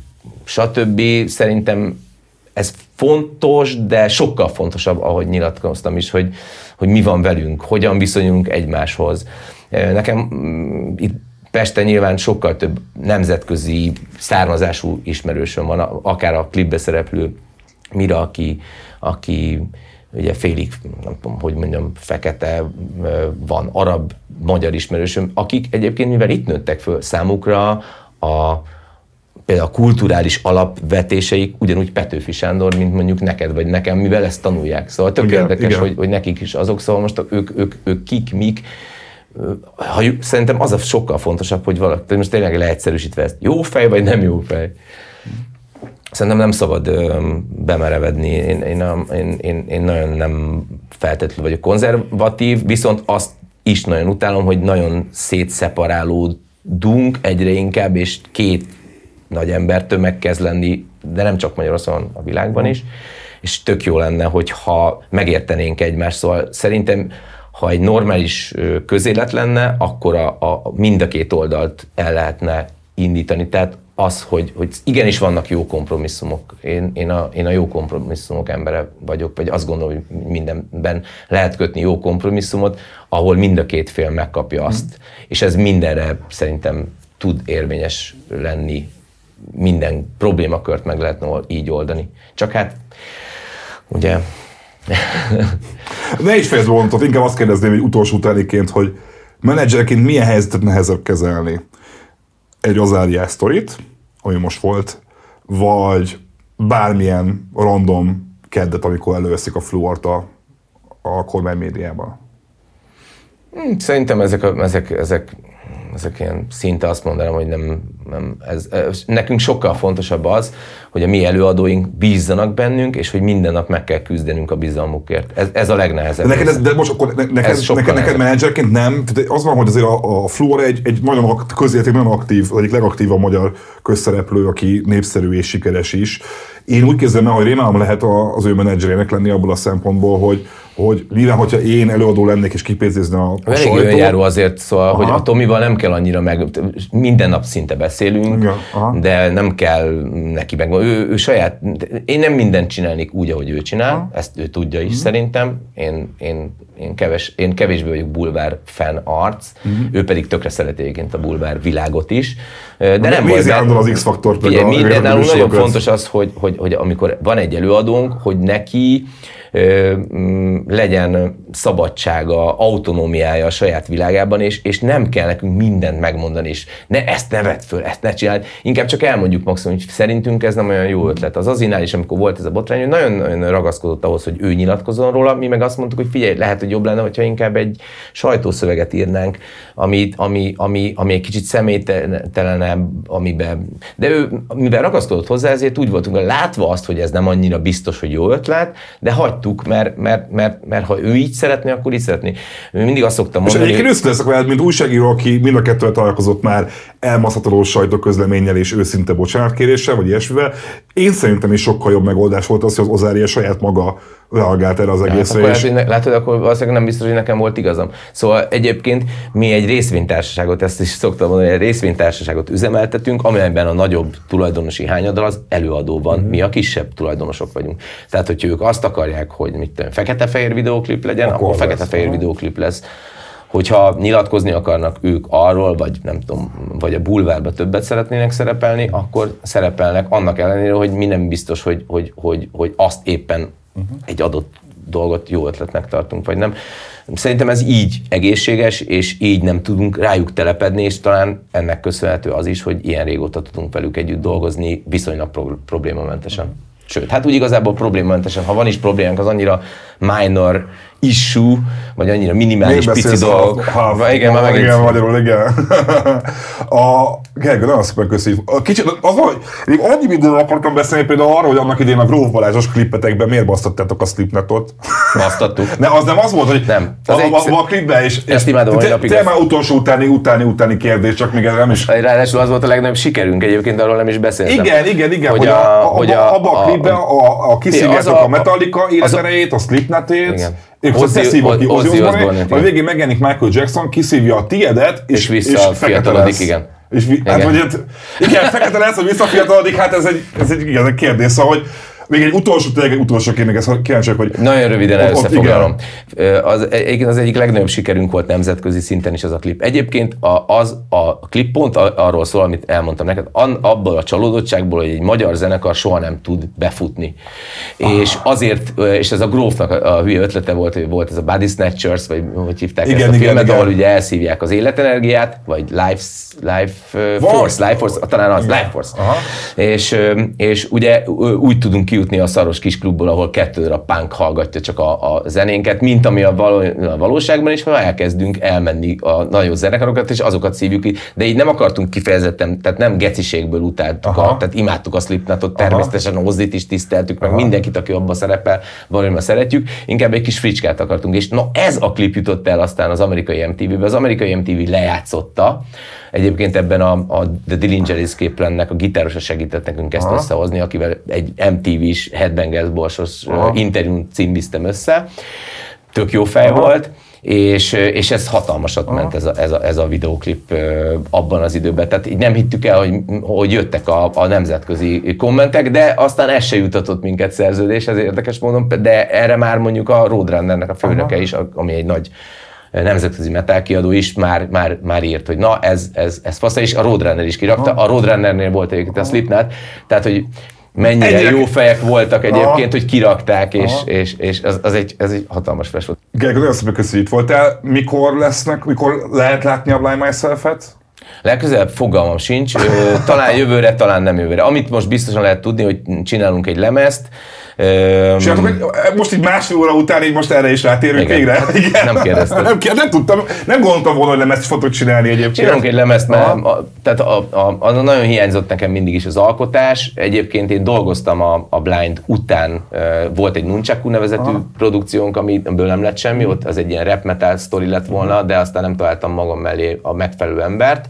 stb. Szerintem ez fontos, de sokkal fontosabb, ahogy nyilatkoztam is, hogy, hogy mi van velünk, hogyan viszonyulunk egymáshoz. Nekem mm, itt Pesten nyilván sokkal több nemzetközi származású ismerősöm van, akár a klipbe szereplő Mira, aki, aki ugye félig, nem tudom, hogy mondjam, fekete, van arab, magyar ismerősöm, akik egyébként, mivel itt nőttek föl, számukra a, például a kulturális alapvetéseik ugyanúgy Petőfi Sándor, mint mondjuk neked vagy nekem, mivel ezt tanulják. Szóval tök igen, érdekes, igen. Hogy, hogy nekik is azok, szóval most ők, ők, ők kik, mik, ha, szerintem az a sokkal fontosabb, hogy valaki, most tényleg leegyszerűsítve ezt, jó fej vagy nem jó fej. Szerintem nem szabad ö, bemerevedni. Én, én, én, én, én nagyon nem feltétlenül vagyok konzervatív, viszont azt is nagyon utálom, hogy nagyon szétszeparálódunk egyre inkább, és két nagy ember tömeg kezd lenni, de nem csak Magyarországon, a világban is, és tök jó lenne, hogyha megértenénk egymást. Szóval szerintem ha egy normális közélet lenne, akkor a, a, mind a két oldalt el lehetne indítani. Tehát az, hogy, hogy igenis vannak jó kompromisszumok. Én, én, a, én a jó kompromisszumok embere vagyok, vagy azt gondolom, hogy mindenben lehet kötni jó kompromisszumot, ahol mind a két fél megkapja azt. Mm. És ez mindenre szerintem tud érvényes lenni, minden problémakört meg lehetne így oldani. Csak hát, ugye ne is fejezd vontot, inkább azt kérdezném, hogy utolsó utániként, hogy menedzserként milyen helyzetet nehezebb kezelni? Egy Rosaria sztorit, ami most volt, vagy bármilyen random keddet, amikor előveszik a fluort a, a kormány médiában? Hmm, szerintem ezek, ezek, ezek ezek ilyen szinte azt mondanám, hogy nem, nem ez, ez, nekünk sokkal fontosabb az, hogy a mi előadóink bízzanak bennünk, és hogy minden nap meg kell küzdenünk a bizalmukért. Ez, ez a legnehezebb. De neked, ez, de most akkor ne, neked, neked, neked menedzserként nem, tehát az van, hogy azért a, a Fluor egy, egy nagyon közéleti, nagyon aktív, egyik legaktívabb magyar közszereplő, aki népszerű és sikeres is. Én úgy kezdem el, hogy rémálom lehet az ő menedzserének lenni abból a szempontból, hogy, hogy mivel, hogyha én előadó lennék és kipénzne a, a Elég sajtó. járó azért, szóval, aha. hogy a Tomival nem kell annyira meg, minden nap szinte beszélünk, ja, de nem kell neki meg, ő, ő saját, én nem mindent csinálnék úgy, ahogy ő csinál, aha. ezt ő tudja is mm. szerintem, én, én, én, keves, én kevésbé vagyok bulvár fan arc, mm. ő pedig tökre szereti egyébként a bulvár világot is, de Na, nem volt. az X-faktor. Minden nagyon fontos az, hogy, hogy, hogy amikor van egy előadónk, hogy neki legyen szabadsága, autonómiája a saját világában, és, és nem kell nekünk mindent megmondani, és ne ezt ne vedd föl, ezt ne csináld. Inkább csak elmondjuk maximum, hogy szerintünk ez nem olyan jó ötlet. Az azinál is, amikor volt ez a botrány, hogy nagyon, nagyon ragaszkodott ahhoz, hogy ő nyilatkozzon róla, mi meg azt mondtuk, hogy figyelj, lehet, hogy jobb lenne, hogyha inkább egy sajtószöveget írnánk, ami, ami, ami, ami egy kicsit személytelenebb, amiben. De ő, mivel ragaszkodott hozzá, ezért úgy voltunk, hogy látva azt, hogy ez nem annyira biztos, hogy jó ötlet, de hagy hagytuk, mert, mert, mert, mert ha ő így szeretné, akkor így szeretné. Mindig azt szoktam És mondani, egyébként őszinte leszek veled, mint újságíró, aki mind a kettővel találkozott már elmaszatoló sajtóközleménnyel és őszinte bocsánatkéréssel, vagy ilyesmivel. Én szerintem is sokkal jobb megoldás volt az, hogy az Ozária saját maga reagált erre az Hát egészre. akkor lehet, és... látod, akkor valószínűleg nem biztos, hogy nekem volt igazam. Szóval egyébként mi egy részvénytársaságot, ezt is szoktam mondani, egy részvénytársaságot üzemeltetünk, amelyben a nagyobb tulajdonosi hányadal az előadó van, mi a kisebb tulajdonosok vagyunk. Tehát, hogyha ők azt akarják, hogy mit fekete-fehér videóklip legyen, Akkor akkor, fekete-fehér videóklip lesz. Hogyha nyilatkozni akarnak ők arról, vagy nem tudom, vagy a bulvárba többet szeretnének szerepelni, akkor szerepelnek annak ellenére, hogy mi nem biztos, hogy, hogy, hogy, hogy azt éppen uh-huh. egy adott dolgot jó ötletnek tartunk, vagy nem. Szerintem ez így egészséges, és így nem tudunk rájuk telepedni, és talán ennek köszönhető az is, hogy ilyen régóta tudunk velük együtt dolgozni viszonylag pro- problémamentesen. Sőt, hát úgy igazából problémamentesen, ha van is problémánk, az annyira minor issue, vagy annyira minimális Még pici dolog. a- ha- igen, már megint. Igen, magyarul, igen. A Gergő, nagyon szépen köszönjük. A Kicsit, az, hogy még annyi időről akartam beszélni például arról, hogy annak idén a Gróf Balázsos klippetekben miért basztattátok a Slipnetot. Basztattuk. Ne, az nem az volt, hogy Nem. Az a, egy- a, a klipben is. Ezt imádom, te, napig te már utolsó utáni, utáni, utáni kérdés, csak még ez nem is. Ráadásul az volt a legnagyobb sikerünk, egyébként arról nem is beszéltem. Igen, igen, igen, hogy, a, a- a, hogy a, a- abban a, a- klipben a, a kiszívjátok az a, a- a Metallica az a- életerejét, a Slipnetét, És Ozzy- azt szívod ki Ozzy Ozzy Osbourne, a végén megjelenik Michael Jackson, kiszívja a tiedet, és, És vissza és fekete lesz. igen. És vi, hát, Igen. hát, igen, fekete lesz, hogy visszafiatalodik, hát ez egy, ez egy, igen, egy kérdés, szóval, hogy még egy utolsó, tényleg egy utolsó kérdés, még ezt kíváncsiak, hogy Nagyon röviden Ott- összefoglalom. Az, egyébként az egyik legnagyobb sikerünk volt nemzetközi szinten is az a klip. Egyébként a, az, a klip pont arról szól, amit elmondtam neked, an, abból a csalódottságból, hogy egy magyar zenekar soha nem tud befutni. És azért, és ez a Grófnak a, a hülye ötlete volt, hogy volt ez a Body Snatchers, vagy hogy hívták Igen, ezt a igen, filmet, igen. ahol ugye elszívják az életenergiát, vagy Life, life. Force, Life Force, talán az, Life Force. Aha. És, és ugye úgy tudunk kijutni a szaros kis klubból, ahol kettő darab punk hallgatja csak a, a zenénket, mint ami a, való, a valóságban is, ha elkezdünk elmenni a nagyon zenekarokat, és azokat szívjuk ki. De így nem akartunk kifejezetten, tehát nem geciségből utáltuk, Aha. a, tehát imádtuk a Slipknotot, természetesen Ozzit is tiszteltük, meg mindenkit, aki abban szerepel, valamiben szeretjük, inkább egy kis fricskát akartunk. És na ez a klip jutott el aztán az amerikai MTV-be. Az amerikai MTV lejátszotta, Egyébként ebben a, a The Dillingeris képlennek a gitárosa segített nekünk ezt Aha. összehozni, akivel egy MTV-s Headbangers borsos Aha. interjún címbiztem össze. Tök jó fej Aha. volt. És, és ez hatalmasat ment ez a, ez, a, ez a videóklip abban az időben. Tehát így nem hittük el, hogy, hogy jöttek a, a nemzetközi kommentek, de aztán ez se jutatott minket szerződéshez érdekes módon, de erre már mondjuk a Roadrunnernek a főnöke is, ami egy nagy nemzetközi metal kiadó is már, már, már írt, hogy na ez, ez, ez fasz, és a Roadrunner is kirakta. A Roadrunnernél volt egyébként a Slipknot, tehát hogy mennyire Ennyire- jó fejek voltak egyébként, Aha. hogy kirakták, és, Aha. és, és az, az, egy, ez egy hatalmas flash volt. Gergő, nagyon szépen köszönjük, itt voltál. Mikor lesznek, mikor lehet látni a Blind Myself-et? Legközelebb fogalmam sincs, talán jövőre, talán nem jövőre. Amit most biztosan lehet tudni, hogy csinálunk egy lemezt, Csináltok, hogy most így másfél óra után így most erre is rátérünk Igen. végre? Hát nem kérdezted. Nem, kér- nem tudtam, nem gondoltam volna, hogy nem ezt fogtok csinálni egyébként. Csinálunk egy lemezt, mert a, tehát a, a, a, nagyon hiányzott nekem mindig is az alkotás. Egyébként én dolgoztam a, a Blind után, volt egy Nunchaku nevezetű Aha. produkciónk, amiből nem lett semmi, ott az egy ilyen rap metal sztori lett volna, de aztán nem találtam magam mellé a megfelelő embert.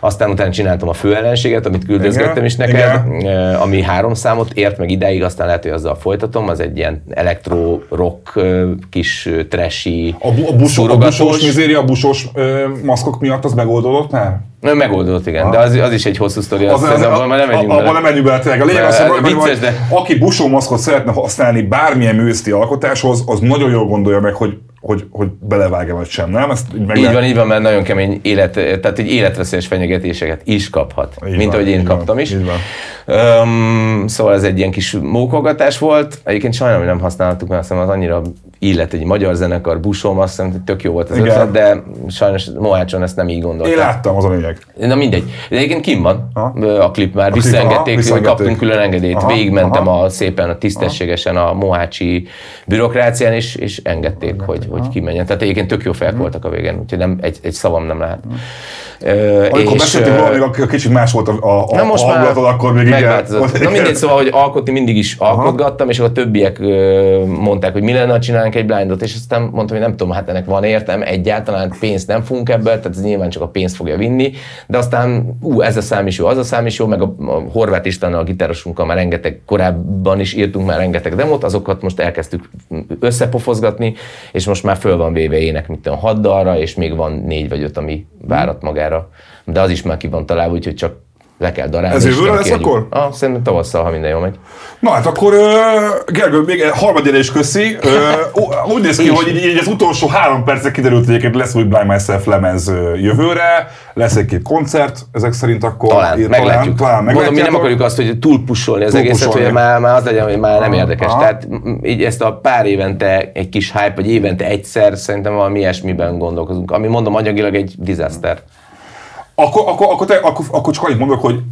Aztán utána csináltam a főellenséget, amit küldözgettem is neked, igen. eh, ami három számot ért meg ideig, aztán lehet, hogy azzal folytatom, az egy ilyen elektro-rock, eh, kis eh, trashy, A, bu- a, busó, a busós mizéria, a busós ö, maszkok miatt az megoldódott már? Na, Megoldódott, igen, de az, az is egy hosszú sztori, az, az, abban már nem menjünk abban bele. nem menjünk bele tényleg. A lényeg az, hogy, vicces, de- aki busó maszkot szeretne használni bármilyen művészeti alkotáshoz, az nagyon jól gondolja meg, hogy, hogy, hogy belevágja vagy sem, nem? Ezt így meg Így van, így van, mert nagyon kemény élet, tehát egy életveszélyes fenyegetéseket is kaphat, Így mint van, ahogy én így van, kaptam is. így van. Um, szóval ez egy ilyen kis mókolgatás volt. Egyébként sajnálom, hogy nem használtuk, mert azt hiszem az annyira illet egy magyar zenekar, busom, azt hiszem, hogy tök jó volt az Igen. ötlet, de sajnos Mohácson ezt nem így gondolták. Én láttam, az a lényeg. Na mindegy. De egyébként kim van Aha. a klip már, A klip, visszaengedték, aha, visszaengedték. kaptunk külön engedélyt, Aha, végigmentem aha. a szépen, a tisztességesen a mohácsi bürokrácián, és, és engedték, hogy, hogy kimenjen. Tehát egyébként tök jó Mhm. fejek voltak a végén, úgyhogy nem, egy, egy szavam nem lehet. Amikor beszéltünk róla, még a kicsit más volt a, a, Na most a hangulatod, akkor még megváltozott. Na mindegy, szóval, hogy alkotni mindig is alkotgattam, és akkor a többiek mondták, hogy mi lenne, ha csinálnánk egy blindot, és aztán mondtam, hogy nem tudom, hát ennek van értem, egyáltalán pénzt nem fogunk ebből, tehát ez nyilván csak a pénzt fogja vinni, de aztán ú, ez a szám is jó, az a szám is jó, meg a, a Horváth Istvánnal, a gitárosunkkal már rengeteg, korábban is írtunk már rengeteg demót, azokat most elkezdtük összepofozgatni, és most már föl van véve ének, mint a hat dalra, és még van négy vagy öt, ami várat magára. De az is már ki van találva, úgyhogy csak le kell darálni. Ez jövőre lesz kiadjuk. akkor? Ah, szerintem tavasszal, ha minden jól megy. Na hát akkor, uh, Gergő, még harmadjára is köszi. Uh, úgy néz ki, hogy így, így az utolsó három percet kiderült, hogy egyébként lesz új Blind Myself lemez jövőre, lesz egy-két koncert, ezek szerint akkor... Talán, talán meglátjuk. Talán Mondom, mi nem akarjuk azt, hogy túlpusolni az egészet, Túlpusolni. hogy már, már az legyen, hogy már nem érdekes. Aha. Tehát így ezt a pár évente egy kis hype, vagy évente egyszer szerintem valami ilyesmiben gondolkozunk. Ami mondom, anyagilag egy disaster. Akkor, akkor, akkor, te, akkor, akkor csak annyit mondok, hogy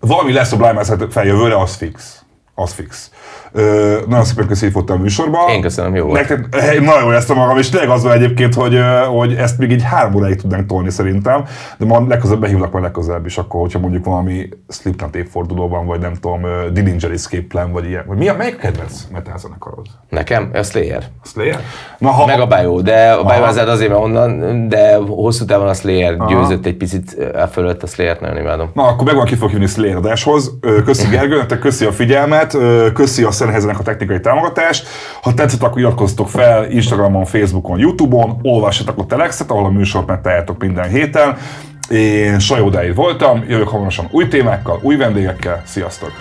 valami lesz a Blind Myself feljövőre, az fix. Az fix. Ö, nagyon szépen köszönjük, hogy voltál a műsorban. Én köszönöm, jó volt. Nektek, hey, nagyon jól ezt magam, és tényleg az van egyébként, hogy, hogy ezt még így három óráig tudnánk tolni szerintem, de ma legközelebb behívlak majd legközelebb is, akkor, hogyha mondjuk valami Slipknot évfordulóban, vagy nem tudom, Dillinger Escape Plan, vagy ilyen. Vagy mi a, melyik kedvenc metal zenekarod? Nekem? A Slayer. Slayer? Na, ha, Meg a Bio, de a Bio Aha. az azért, mert onnan, de hosszú távon a Slayer győzött egy picit a fölött, a Slayer-t nagyon imádom. Na, akkor megvan ki fog hívni Slayer adáshoz. Köszi Gergő, nektek köszi a figyelmet, köszi a Szennehezenek a technikai támogatást. Ha tetszett, akkor iratkozzatok fel Instagramon, Facebookon, Youtube-on, olvassatok a Telexet, ahol a műsort megtaláljátok minden héten. Én Sajó Dáid voltam, jövök hamarosan új témákkal, új vendégekkel. Sziasztok!